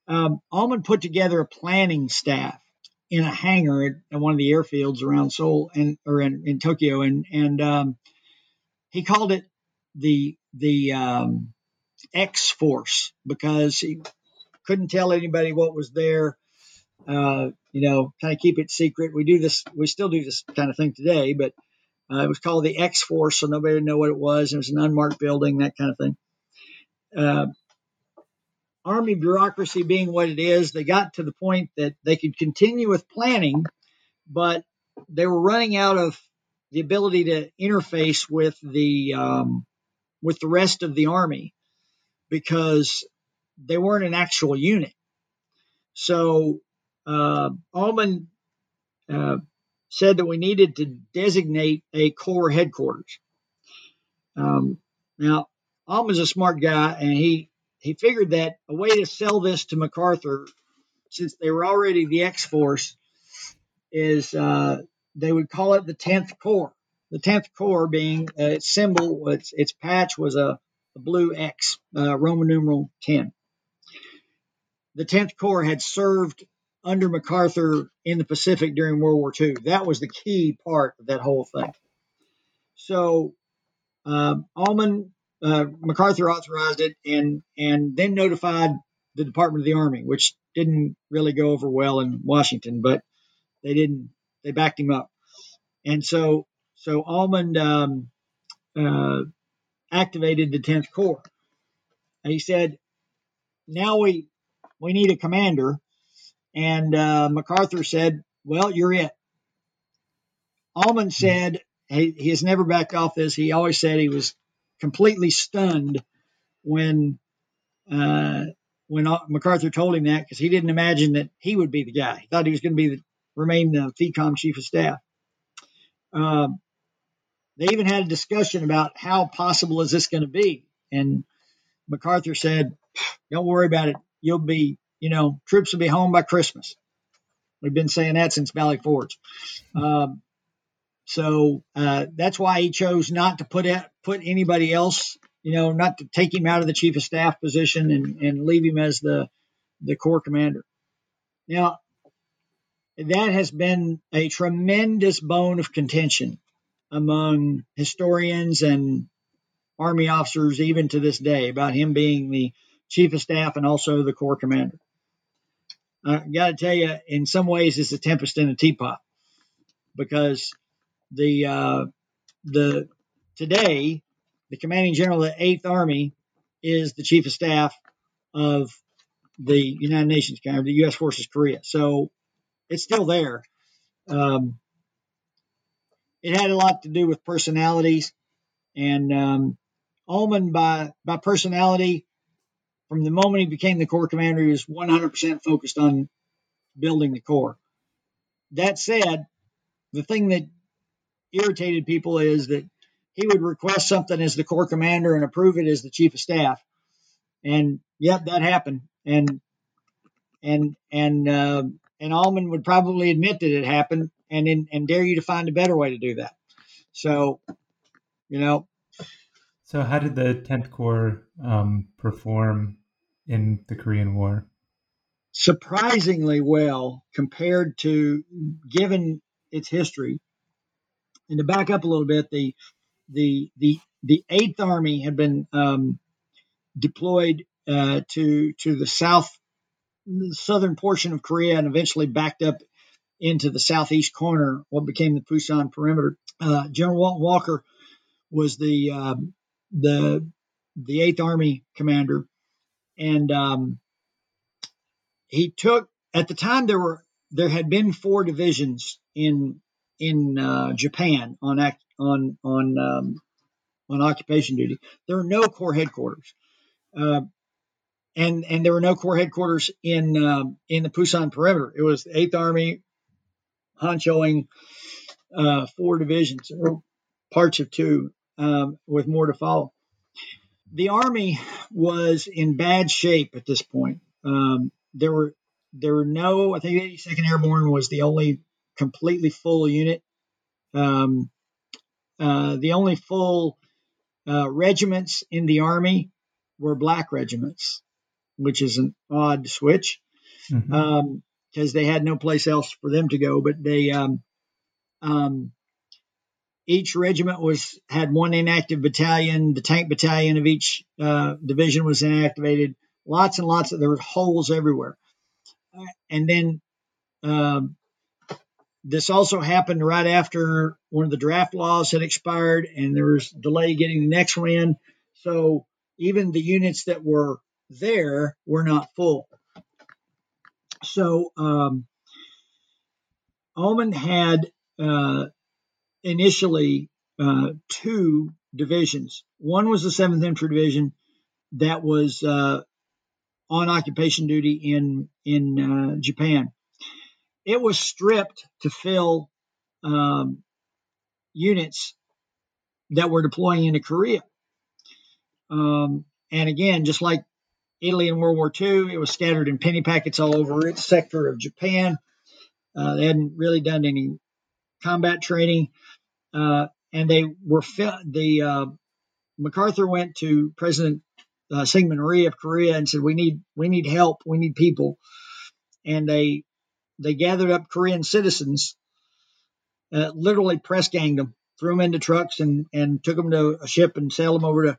Speaker 3: Um, Almond put together a planning staff in a hangar at, at, one of the airfields around Seoul and or in, in Tokyo, and and um, he called it the the um, X Force because he couldn't tell anybody what was there. Uh, you know, kind of keep it secret. We do this. We still do this kind of thing today, but uh, it was called the X Force, so nobody would know what it was. It was an unmarked building, that kind of thing. Uh, Army bureaucracy being what it is, they got to the point that they could continue with planning, but they were running out of the ability to interface with the um, with the rest of the army because they weren't an actual unit. So uh, Almond uh, said that we needed to designate a corps headquarters. Um, now, Almond's a smart guy, and he he figured that a way to sell this to MacArthur, since they were already the X Force, is uh, they would call it the 10th Corps. The 10th Corps being uh, its symbol, its, its patch was a, a blue X, uh, Roman numeral 10. The 10th Corps had served under MacArthur in the Pacific during World War II. That was the key part of that whole thing. So um, Almond, uh, MacArthur authorized it and and then notified the Department of the Army, which didn't really go over well in Washington, but they didn't. They backed him up, and so so Almond um, uh, activated the 10th Corps. And he said, "Now we we need a commander." And uh, MacArthur said, Well, you're it. Hmm. said he, he has never backed off this. He always said he was completely stunned when uh, when MacArthur told him that because he didn't imagine that he would be the guy. He thought he was going to be the, remain the FECOM chief of staff. Um, they even had a discussion about how possible is this going to be, and MacArthur said, "Don't worry about it. You'll be you know, troops will be home by Christmas. We've been saying that since Valley Forge. Um, so uh, that's why he chose not to put put anybody else, you know, not to take him out of the chief of staff position and, and leave him as the the corps commander. Now, that has been a tremendous bone of contention among historians and army officers, even to this day, about him being the chief of staff and also the corps commander. I got to tell you, in some ways, it's a tempest in a teapot because the uh, the today the commanding general of the Eighth Army is the chief of staff of the United Nations, kind of the U.S. Forces Korea. So it's still there. Um, it had a lot to do with personalities, and um, Almond by by personality from the moment he became the corps commander, he was 100% focused on building the corps. That said, the thing that irritated people is that he would request something as the corps commander and approve it as the chief of staff. And yep, that happened. And and and uh, and Almond would probably admit that it happened, and in, and dare you to find a better way to do that. So, you know.
Speaker 2: So, how did the Tenth Corps um, perform in the Korean War?
Speaker 3: Surprisingly well compared to given its history. And to back up a little bit, the the the the Eighth Army had been um, deployed uh, to to the south the southern portion of Korea and eventually backed up into the southeast corner, what became the Pusan perimeter. Uh, General Walton Walker was the uh, the the Eighth Army commander, and um, he took at the time there were there had been four divisions in in uh, Japan on act on on um, on occupation duty. There were no corps headquarters, uh, and and there were no corps headquarters in um, in the Pusan perimeter. It was the Eighth Army, honchoing uh, four divisions or parts of two, um, with more to follow. The army was in bad shape at this point. Um, there were there were no. I think 82nd Airborne was the only completely full unit. Um, uh, the only full uh, regiments in the army were black regiments, which is an odd switch because mm-hmm. um, they had no place else for them to go. But they, um, um, each regiment was had one inactive battalion. The tank battalion of each uh, division was inactivated. Lots and lots of there were holes everywhere and then um, this also happened right after one of the draft laws had expired, and there was delay getting the next one in. So even the units that were there were not full. So um, Ulmann had uh, initially uh, two divisions. One was the 7th Infantry Division that was uh, on occupation duty in in uh, Japan. It was stripped to fill um, units that were deploying into Korea. Um, and again, just like Italy in World War II, it was scattered in penny packets all over its sector of Japan. Uh, they hadn't really done any combat training, uh, and they were fi- the uh, MacArthur went to President uh, Syngman Rhee of Korea and said, "We need we need help. We need people." And they they gathered up Korean citizens, uh, literally press ganged them, threw them into trucks, and and took them to a ship and sailed them over to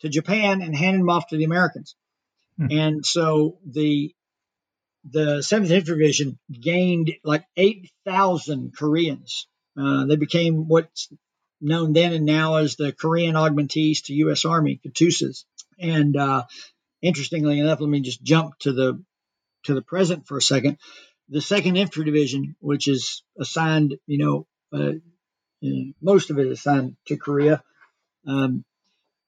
Speaker 3: to Japan and handed them off to the Americans. Hmm. And so the the Seventh Infantry Division gained like eight thousand Koreans. Uh, they became what's known then and now as the Korean augmentees to U.S. Army, KATUSAs. And uh, interestingly enough, let me just jump to the to the present for a second. The Second Infantry Division, which is assigned, you know, uh, most of it is assigned to Korea. Um,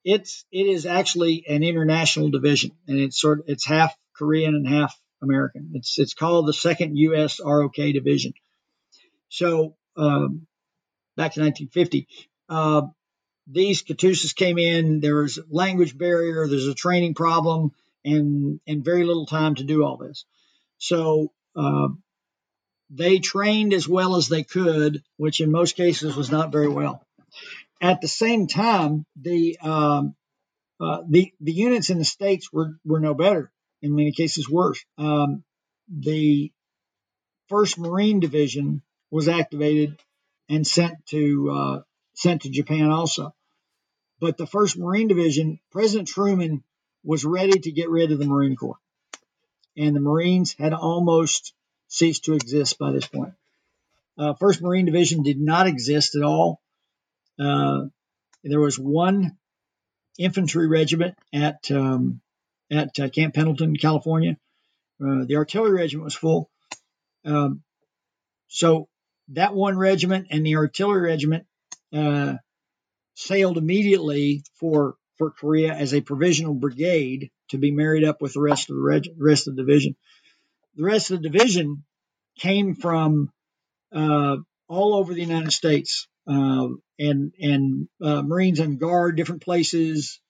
Speaker 3: it's it is actually an international division, and it's sort it's half Korean and half American. It's it's called the Second U.S. ROK Division. So um, back to 1950, uh, these KATUSAs came in. There was language barrier. There's a training problem, and and very little time to do all this. So uh, they trained as well as they could, which in most cases was not very well. At the same time, the um, uh, the the units in the states were were no better. In many cases, worse. Um, the First Marine Division was activated and sent to uh, sent to Japan also. But the 1st Marine Division, President Truman was ready to get rid of the Marine Corps. And the Marines had almost ceased to exist by this point. Uh, 1st Marine Division did not exist at all. Uh, there was one infantry regiment at um, at uh, Camp Pendleton, California. Uh, the artillery regiment was full. Um, so that one regiment and the artillery regiment uh, sailed immediately for for Korea as a provisional brigade to be married up with the rest of the reg- rest of the division. The rest of the division came from uh, all over the United States, uh, and and uh, Marines on guard, different places,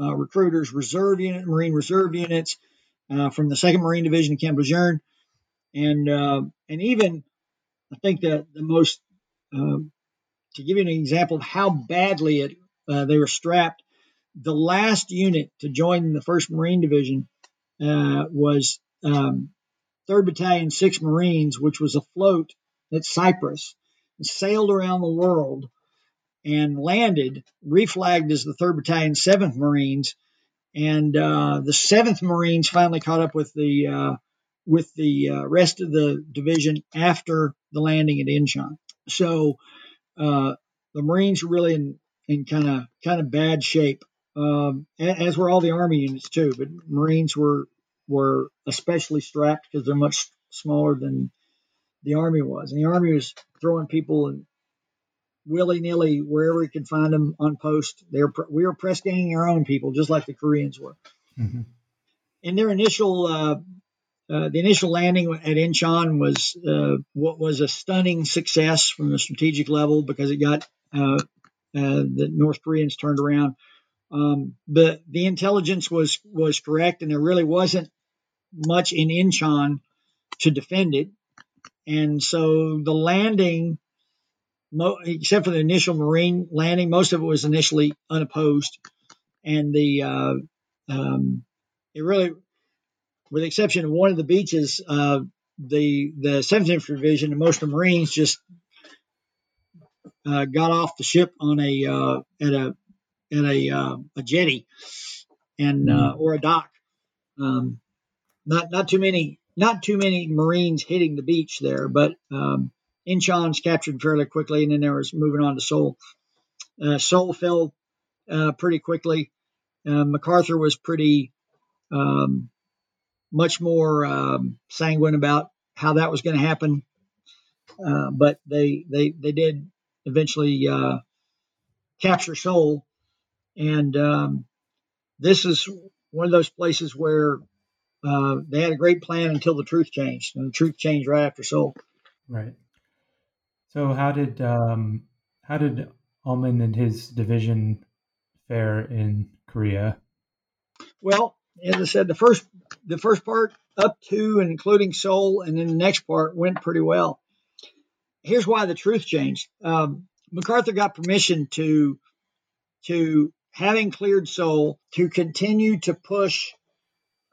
Speaker 3: uh, recruiters, reserve unit, Marine reserve units uh, from the Second Marine Division, in Camp Lejeune, and uh, and even I think that the most to give you an example of how badly it, they were strapped, the last unit to join the 1st Marine Division uh, was um, 3rd Battalion, 6th Marines, which was afloat at Cyprus, sailed around the world and landed, reflagged as the 3rd Battalion, 7th Marines. And uh, the 7th Marines finally caught up with the uh, with the uh, rest of the division after the landing at Incheon. So uh, the Marines were really in, in kind of kind of bad shape, um, as were all the Army units too. But Marines were were especially strapped because they're much smaller than the Army was, and the Army was throwing people and willy nilly wherever he could find them on post. They were we were press ganging our own people, just like the Koreans were. Mm-hmm. In their initial uh, uh, the initial landing at Incheon was uh, what was a stunning success from the strategic level because it got uh, uh, the North Koreans turned around. Um, but the intelligence was was correct, and there really wasn't much in Incheon to defend it. And so the landing mo- except for the initial Marine landing, most of it was initially unopposed, and the uh, um, it really, with the exception of one of the beaches, uh, the the 17th Infantry Division and most of the Marines just uh, got off the ship on a uh, at a at a uh, a jetty and uh, or a dock. Um, not not too many not too many Marines hitting the beach there, but um, Incheon's captured fairly quickly, and then there was moving on to Seoul. Uh, Seoul fell uh, pretty quickly. Uh, MacArthur was pretty um, much more um, sanguine about how that was going to happen, uh, but they they they did eventually uh, capture Seoul, and um, this is one of those places where uh, they had a great plan until the truth changed, and the truth changed right after Seoul.
Speaker 2: Right. So how did um, how did Almond and his division fare in Korea?
Speaker 3: Well, as I said, the first the first part up to and including Seoul, and then the next part went pretty well. Here's why the truth changed. Um, MacArthur got permission to to having cleared Seoul to continue to push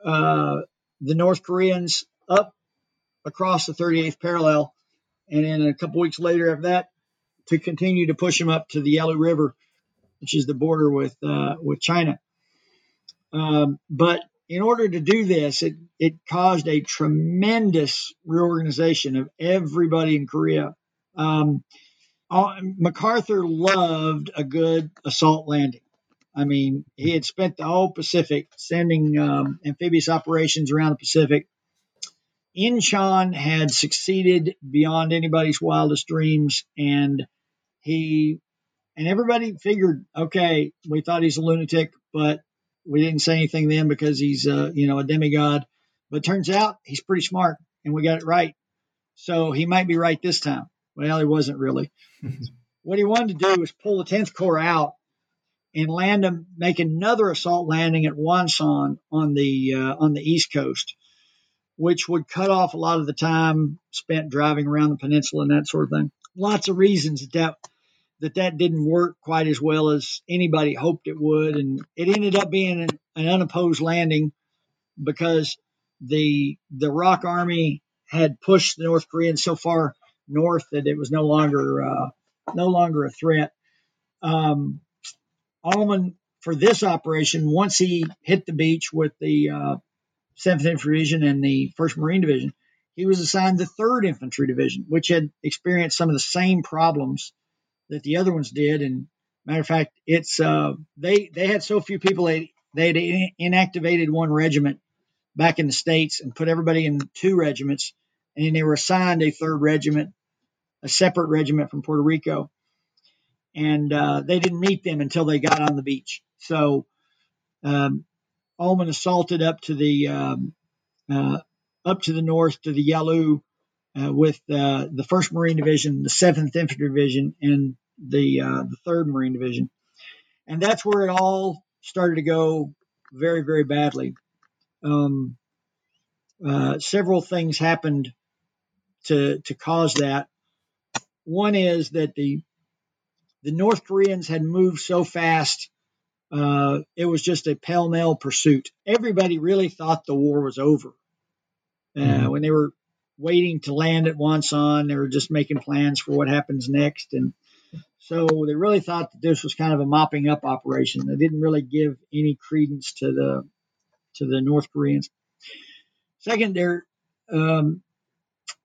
Speaker 3: uh, the North Koreans up across the 38th parallel and then a couple weeks later after that to continue to push them up to the Yalu River, which is the border with uh, with China. Um, but in order to do this, it it caused a tremendous reorganization of everybody in Korea. Um, MacArthur loved a good assault landing. I mean, he had spent the whole Pacific sending um, amphibious operations around the Pacific Incheon had succeeded beyond anybody's wildest dreams, and he and everybody figured, okay, we thought he's a lunatic, but we didn't say anything then because he's uh, you know a demigod. But turns out he's pretty smart, and we got it right. So he might be right this time. Well, he wasn't really. what he wanted to do was pull the 10th Corps out and land them, make another assault landing at Wonsan on the uh, on the east coast which would cut off a lot of the time spent driving around the peninsula and that sort of thing. Lots of reasons that that, that, that didn't work quite as well as anybody hoped it would. And it ended up being an, an unopposed landing because the the ROK Army had pushed the North Koreans so far north that it was no longer uh, no longer a threat. Um, Almond for this operation, once he hit the beach with the uh, 7th Infantry Division and the 1st Marine Division, he was assigned the 3rd Infantry Division, which had experienced some of the same problems that the other ones did. And matter of fact, it's uh, they they had so few people they they had inactivated one regiment back in the states and put everybody in two regiments, and they were assigned a third regiment, a separate regiment from Puerto Rico, and uh, they didn't meet them until they got on the beach. So um, Almond assaulted up to the um, uh, up to the north to the Yalu uh, with uh, the First Marine Division, the Seventh Infantry Division, and the uh, the Third Marine Division, and that's where it all started to go very very badly. Um, uh, several things happened to to cause that. One is that the the North Koreans had moved so fast uh, it was just a pell mell pursuit. Everybody really thought the war was over. Uh, mm-hmm. When they were waiting to land at Wonsan, they were just making plans for what happens next. And so they really thought that this was kind of a mopping up operation. They didn't really give any credence to the to the North Koreans. Second, there um,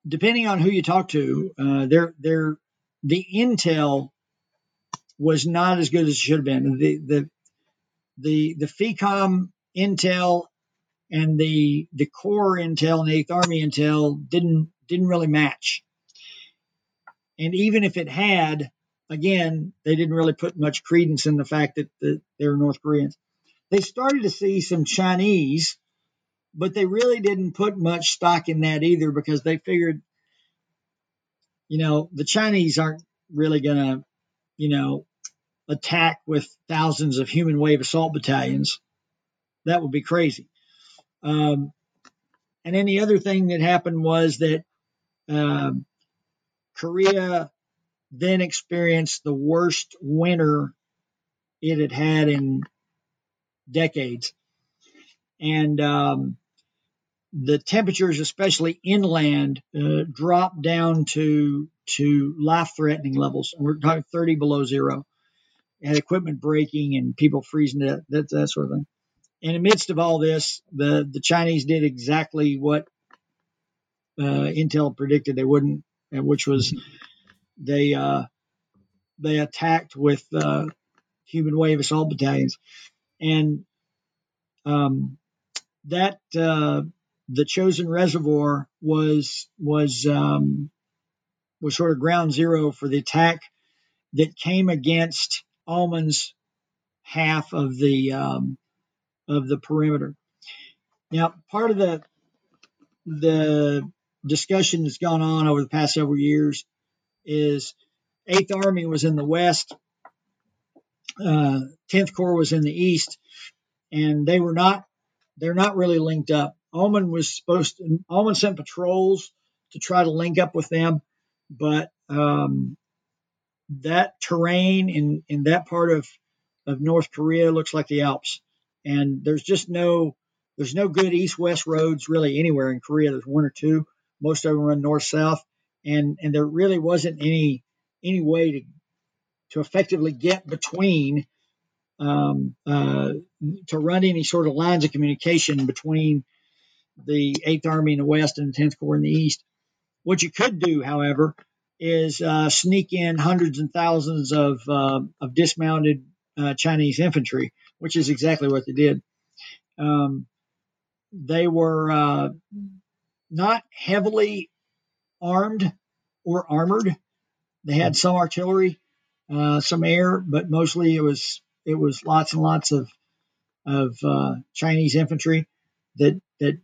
Speaker 3: depending on who you talk to, uh, they're, they're, the intel was not as good as it should have been. The the the the FECOM intel and the the corps intel and the Eighth Army intel didn't didn't really match. And even if it had, again, they didn't really put much credence in the fact that the, they were North Koreans. They started to see some Chinese, but they really didn't put much stock in that either because they figured, you know, the Chinese aren't really going to, you know, attack with thousands of human wave assault battalions. That would be crazy. Um, and then the other thing that happened was that um, Korea then experienced the worst winter it had had in decades. And um, the temperatures, especially inland, uh, dropped down to to life-threatening levels. We're talking 30 below zero. And equipment breaking and people freezing to death, that, that sort of thing. In the midst of all this, the the Chinese did exactly what uh, Intel predicted they wouldn't, which was they uh, they attacked with uh, human wave assault battalions, and um, that uh, the Chosin reservoir was was um, was sort of ground zero for the attack that came against Almond's half of the um, of the perimeter. Now, part of the the discussion that's gone on over the past several years is Eighth Army was in the west, uh, Tenth uh, Corps was in the east, and they were not they're not really linked up. Almond was supposed to Almond sent patrols to try to link up with them, but um, that terrain in in that part of of North Korea looks like the Alps, and there's just no there's no good east west roads really anywhere in Korea. There's one or two. Most of them run north south, and and there really wasn't any any way to to effectively get between um, uh, to run any sort of lines of communication between the Eighth Army in the west and the Tenth Corps in the east. What you could do, however, is uh, sneak in hundreds and thousands of, uh, of dismounted uh, Chinese infantry, which is exactly what they did. Um, they were uh, not heavily armed or armored. They had some artillery, uh, some air, but mostly it was it was lots and lots of of uh, Chinese infantry that that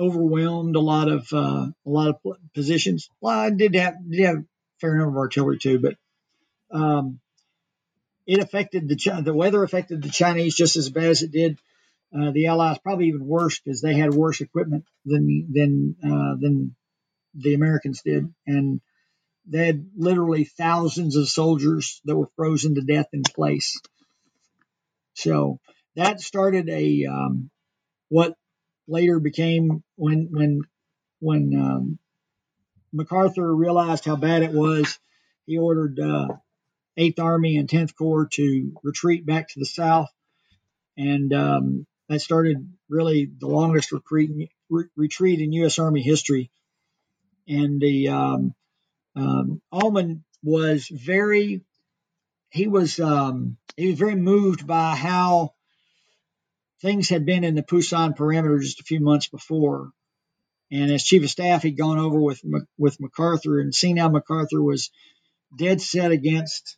Speaker 3: overwhelmed a lot of uh, a lot of positions. Well, I did have did have a fair number of artillery too, but um, it affected the the weather affected the Chinese just as bad as it did uh, the Allies. Probably even worse because they had worse equipment than than uh, than the Americans did, and they had literally thousands of soldiers that were frozen to death in place. So that started a um, what later became when when when um, MacArthur realized how bad it was, he ordered uh, Eighth Army and Tenth Corps to retreat back to the south, and um, that started really the longest retreat, re- retreat in U.S. Army history. And the um, um, Almond was very he was um, he was very moved by how things had been in the Pusan perimeter just a few months before. And as chief of staff, he'd gone over with with MacArthur and seen how MacArthur was dead set against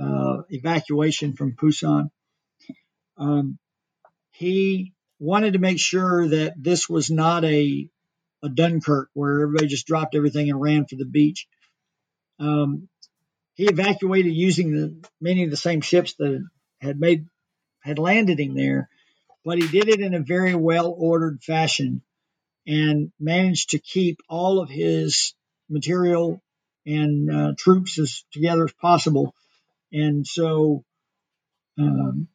Speaker 3: uh, evacuation from Pusan. Um, he wanted to make sure that this was not a a Dunkirk where everybody just dropped everything and ran for the beach. Um, he evacuated using the, many of the same ships that had made had landed him there, but he did it in a very well ordered fashion and managed to keep all of his material and uh, troops as together as possible. And so um,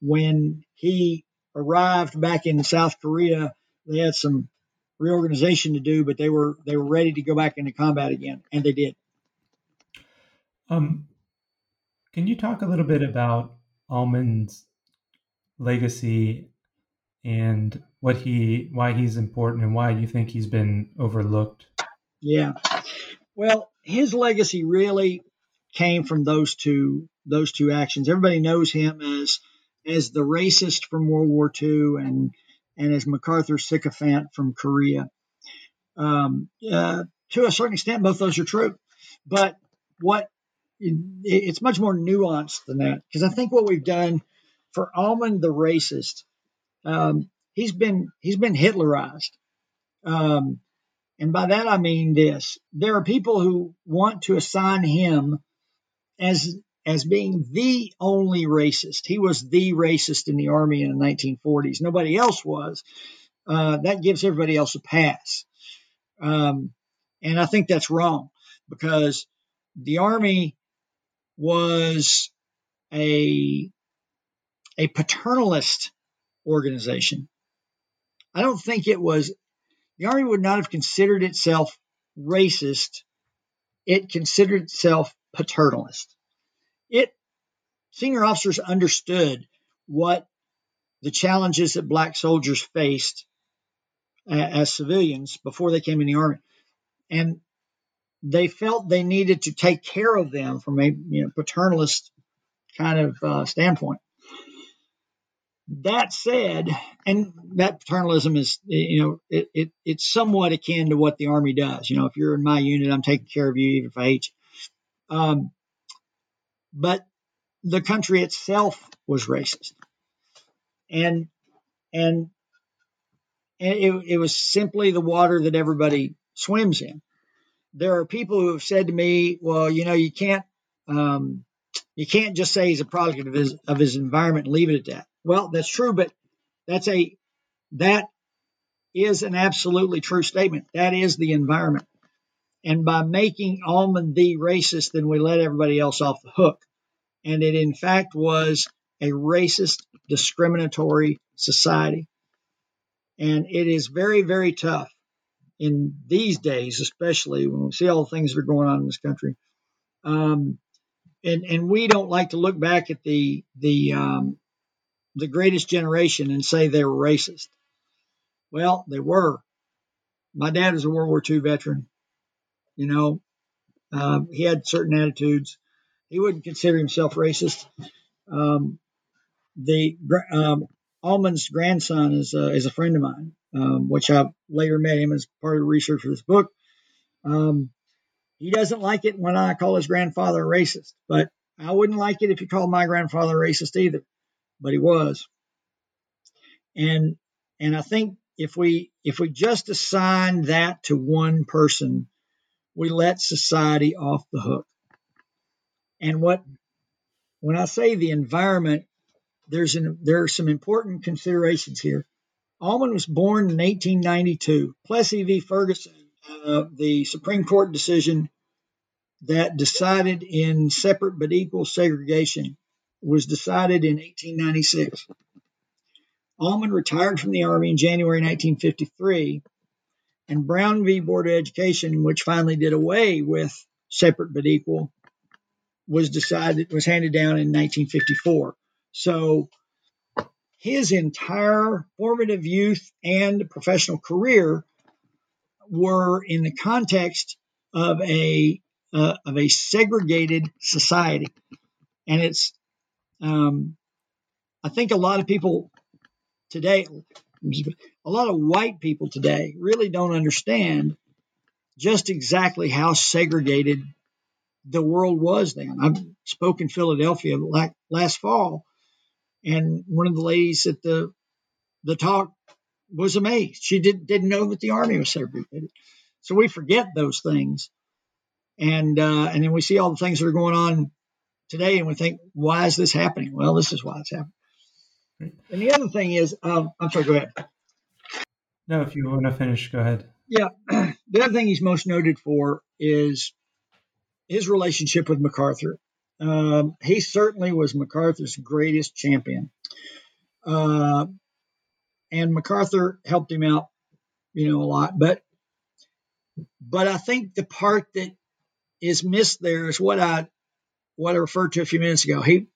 Speaker 3: when he arrived back in South Korea, they had some reorganization to do, but they were they were ready to go back into combat again, and they did.
Speaker 2: Um, can you talk a little bit about Almond's legacy and what he why he's important and why you think he's been overlooked.
Speaker 3: Yeah. Well, his legacy really came from those two those two actions. Everybody knows him as as the racist from World War II and and as MacArthur sycophant from Korea. Um, uh, to a certain extent, both those are true. But what it's much more nuanced than that because I think what we've done for Almond the racist, um, he's been he's been Hitlerized, um, and by that I mean this: there are people who want to assign him as as being the only racist. He was the racist in the army in the 1940s. Nobody else was. Uh, that gives everybody else a pass. Um, and I think that's wrong because the army was a a paternalist organization. I don't think it was the army would not have considered itself racist. It considered itself paternalist. It senior officers understood what the challenges that black soldiers faced as civilians before they came in the army, and they felt they needed to take care of them from a you know paternalist kind of uh, standpoint. That said, and that paternalism is, you know, it, it, it's somewhat akin to what the Army does. You know, if you're in my unit, I'm taking care of you, even if I hate you. Um, but the country itself was racist, and and and it, it was simply the water that everybody swims in. There are people who have said to me, "Well, you know, you can't um, you can't just say he's a product of his of his environment and leave it at that." Well, that's true, but that's a that is an absolutely true statement. That is the environment. And by making Almond the racist, then we let everybody else off the hook. And it, in fact, was a racist, discriminatory society. And it is very, very tough in these days, especially when we see all the things that are going on in this country. Um, and and we don't like to look back at the the um, the greatest generation and say they were racist. Well, they were. My dad is a World War II veteran. You know, um, he had certain attitudes. He wouldn't consider himself racist. Um, the um, Almond's grandson is uh, is a friend of mine, um, which I later met him as part of the research for this book. Um, he doesn't like it when I call his grandfather a racist, but I wouldn't like it if you called my grandfather a racist either but he was. And and I think if we if we just assign that to one person, we let society off the hook. And what when I say the environment, there's an, there are some important considerations here. Almond was born in 1892. Plessy v. Ferguson, uh, the Supreme Court decision that decided in separate but equal segregation was decided in 1896. Almond retired from the Army in January 1953, and Brown v. Board of Education, which finally did away with separate but equal, was decided was handed down in 1954. So his entire formative youth and professional career were in the context of a uh, of a segregated society, and it's um, I think a lot of people today, a lot of white people today, really don't understand just exactly how segregated the world was then. I spoke in Philadelphia last fall, and one of the ladies at the the talk was amazed. She did, didn't know that the army was segregated. So we forget those things, and uh, and then we see all the things that are going on today and we think, why is this happening? Well, this is why it's happening. And the other thing is, um, I'm sorry, go ahead.
Speaker 2: No, if you want to finish, go ahead.
Speaker 3: Yeah. The other thing he's most noted for is his relationship with MacArthur. Um, he certainly was MacArthur's greatest champion. Uh, and MacArthur helped him out, you know, a lot. But but I think the part that is missed there is what I what I referred to a few minutes ago. He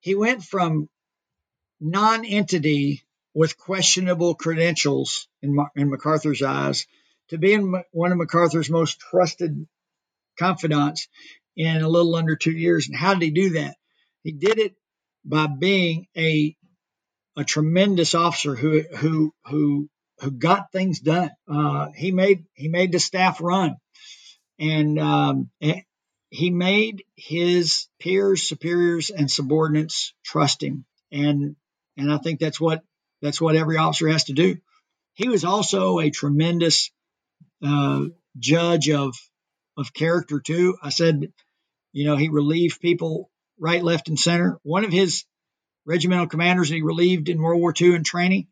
Speaker 3: he went from non-entity with questionable credentials in, in MacArthur's eyes to being one of MacArthur's most trusted confidants in a little under two years. And how did he do that? He did it by being a a tremendous officer who who who who got things done. Uh, he made he made the staff run, and um, he made his peers, superiors, and subordinates trust him. And and I think that's what that's what every officer has to do. He was also a tremendous uh, judge of of character too. I said, you know, he relieved people right, left, and center. One of his regimental commanders he relieved in World War II in training,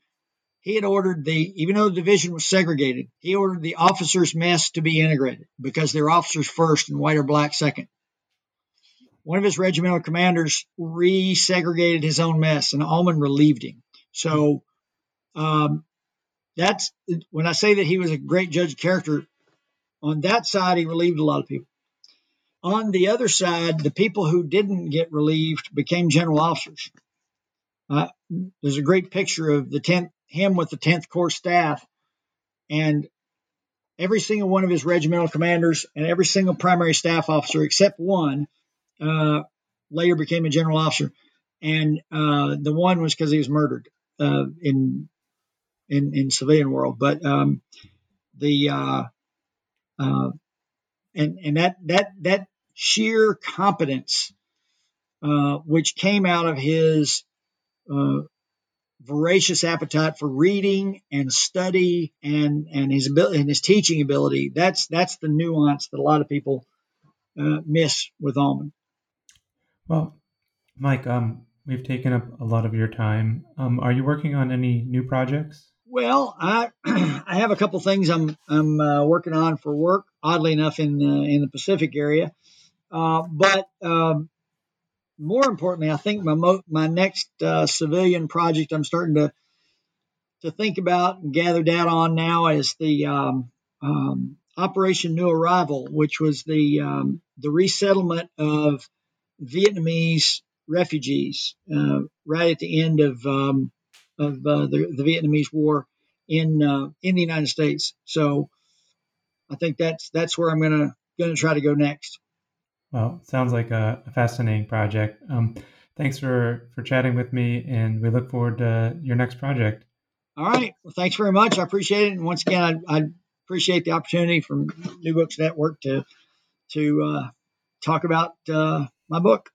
Speaker 3: he had ordered the, even though the division was segregated, he ordered the officers' mess to be integrated because they're officers first and white or black second. One of his regimental commanders resegregated his own mess, and Almond relieved him. So um, that's when I say that he was a great judge of character. On that side, he relieved a lot of people. On the other side, the people who didn't get relieved became general officers. Uh, there's a great picture of the 10th, him with the 10th Corps staff, and every single one of his regimental commanders and every single primary staff officer except one uh, later became a general officer, and uh, the one was because he was murdered uh, in in in civilian world. But um, the uh, uh, and and that that that sheer competence, uh, which came out of his uh, voracious appetite for reading and study and and his ability and his teaching ability. That's that's the nuance that a lot of people uh, miss with Almond.
Speaker 2: Well, Mike, um, we've taken up a lot of your time. Um, are you working on any new projects?
Speaker 3: Well, I I have a couple things I'm I'm uh, working on for work. Oddly enough, in the, in the Pacific area, uh, but um, more importantly, I think my mo- my next uh, civilian project I'm starting to to think about and gather data on now is the um, um, Operation New Arrival, which was the um, the resettlement of Vietnamese refugees uh, right at the end of um, of uh, the, the, Vietnamese War in uh, in the United States. So I think that's that's where I'm gonna gonna try to go next.
Speaker 2: Well, sounds like a, fascinating project. Um, thanks for for chatting with me, and we look forward to your next project.
Speaker 3: All right. Well, thanks very much. I appreciate it. And once again, I, I appreciate the opportunity from New Books Network to to uh, talk about uh, my book.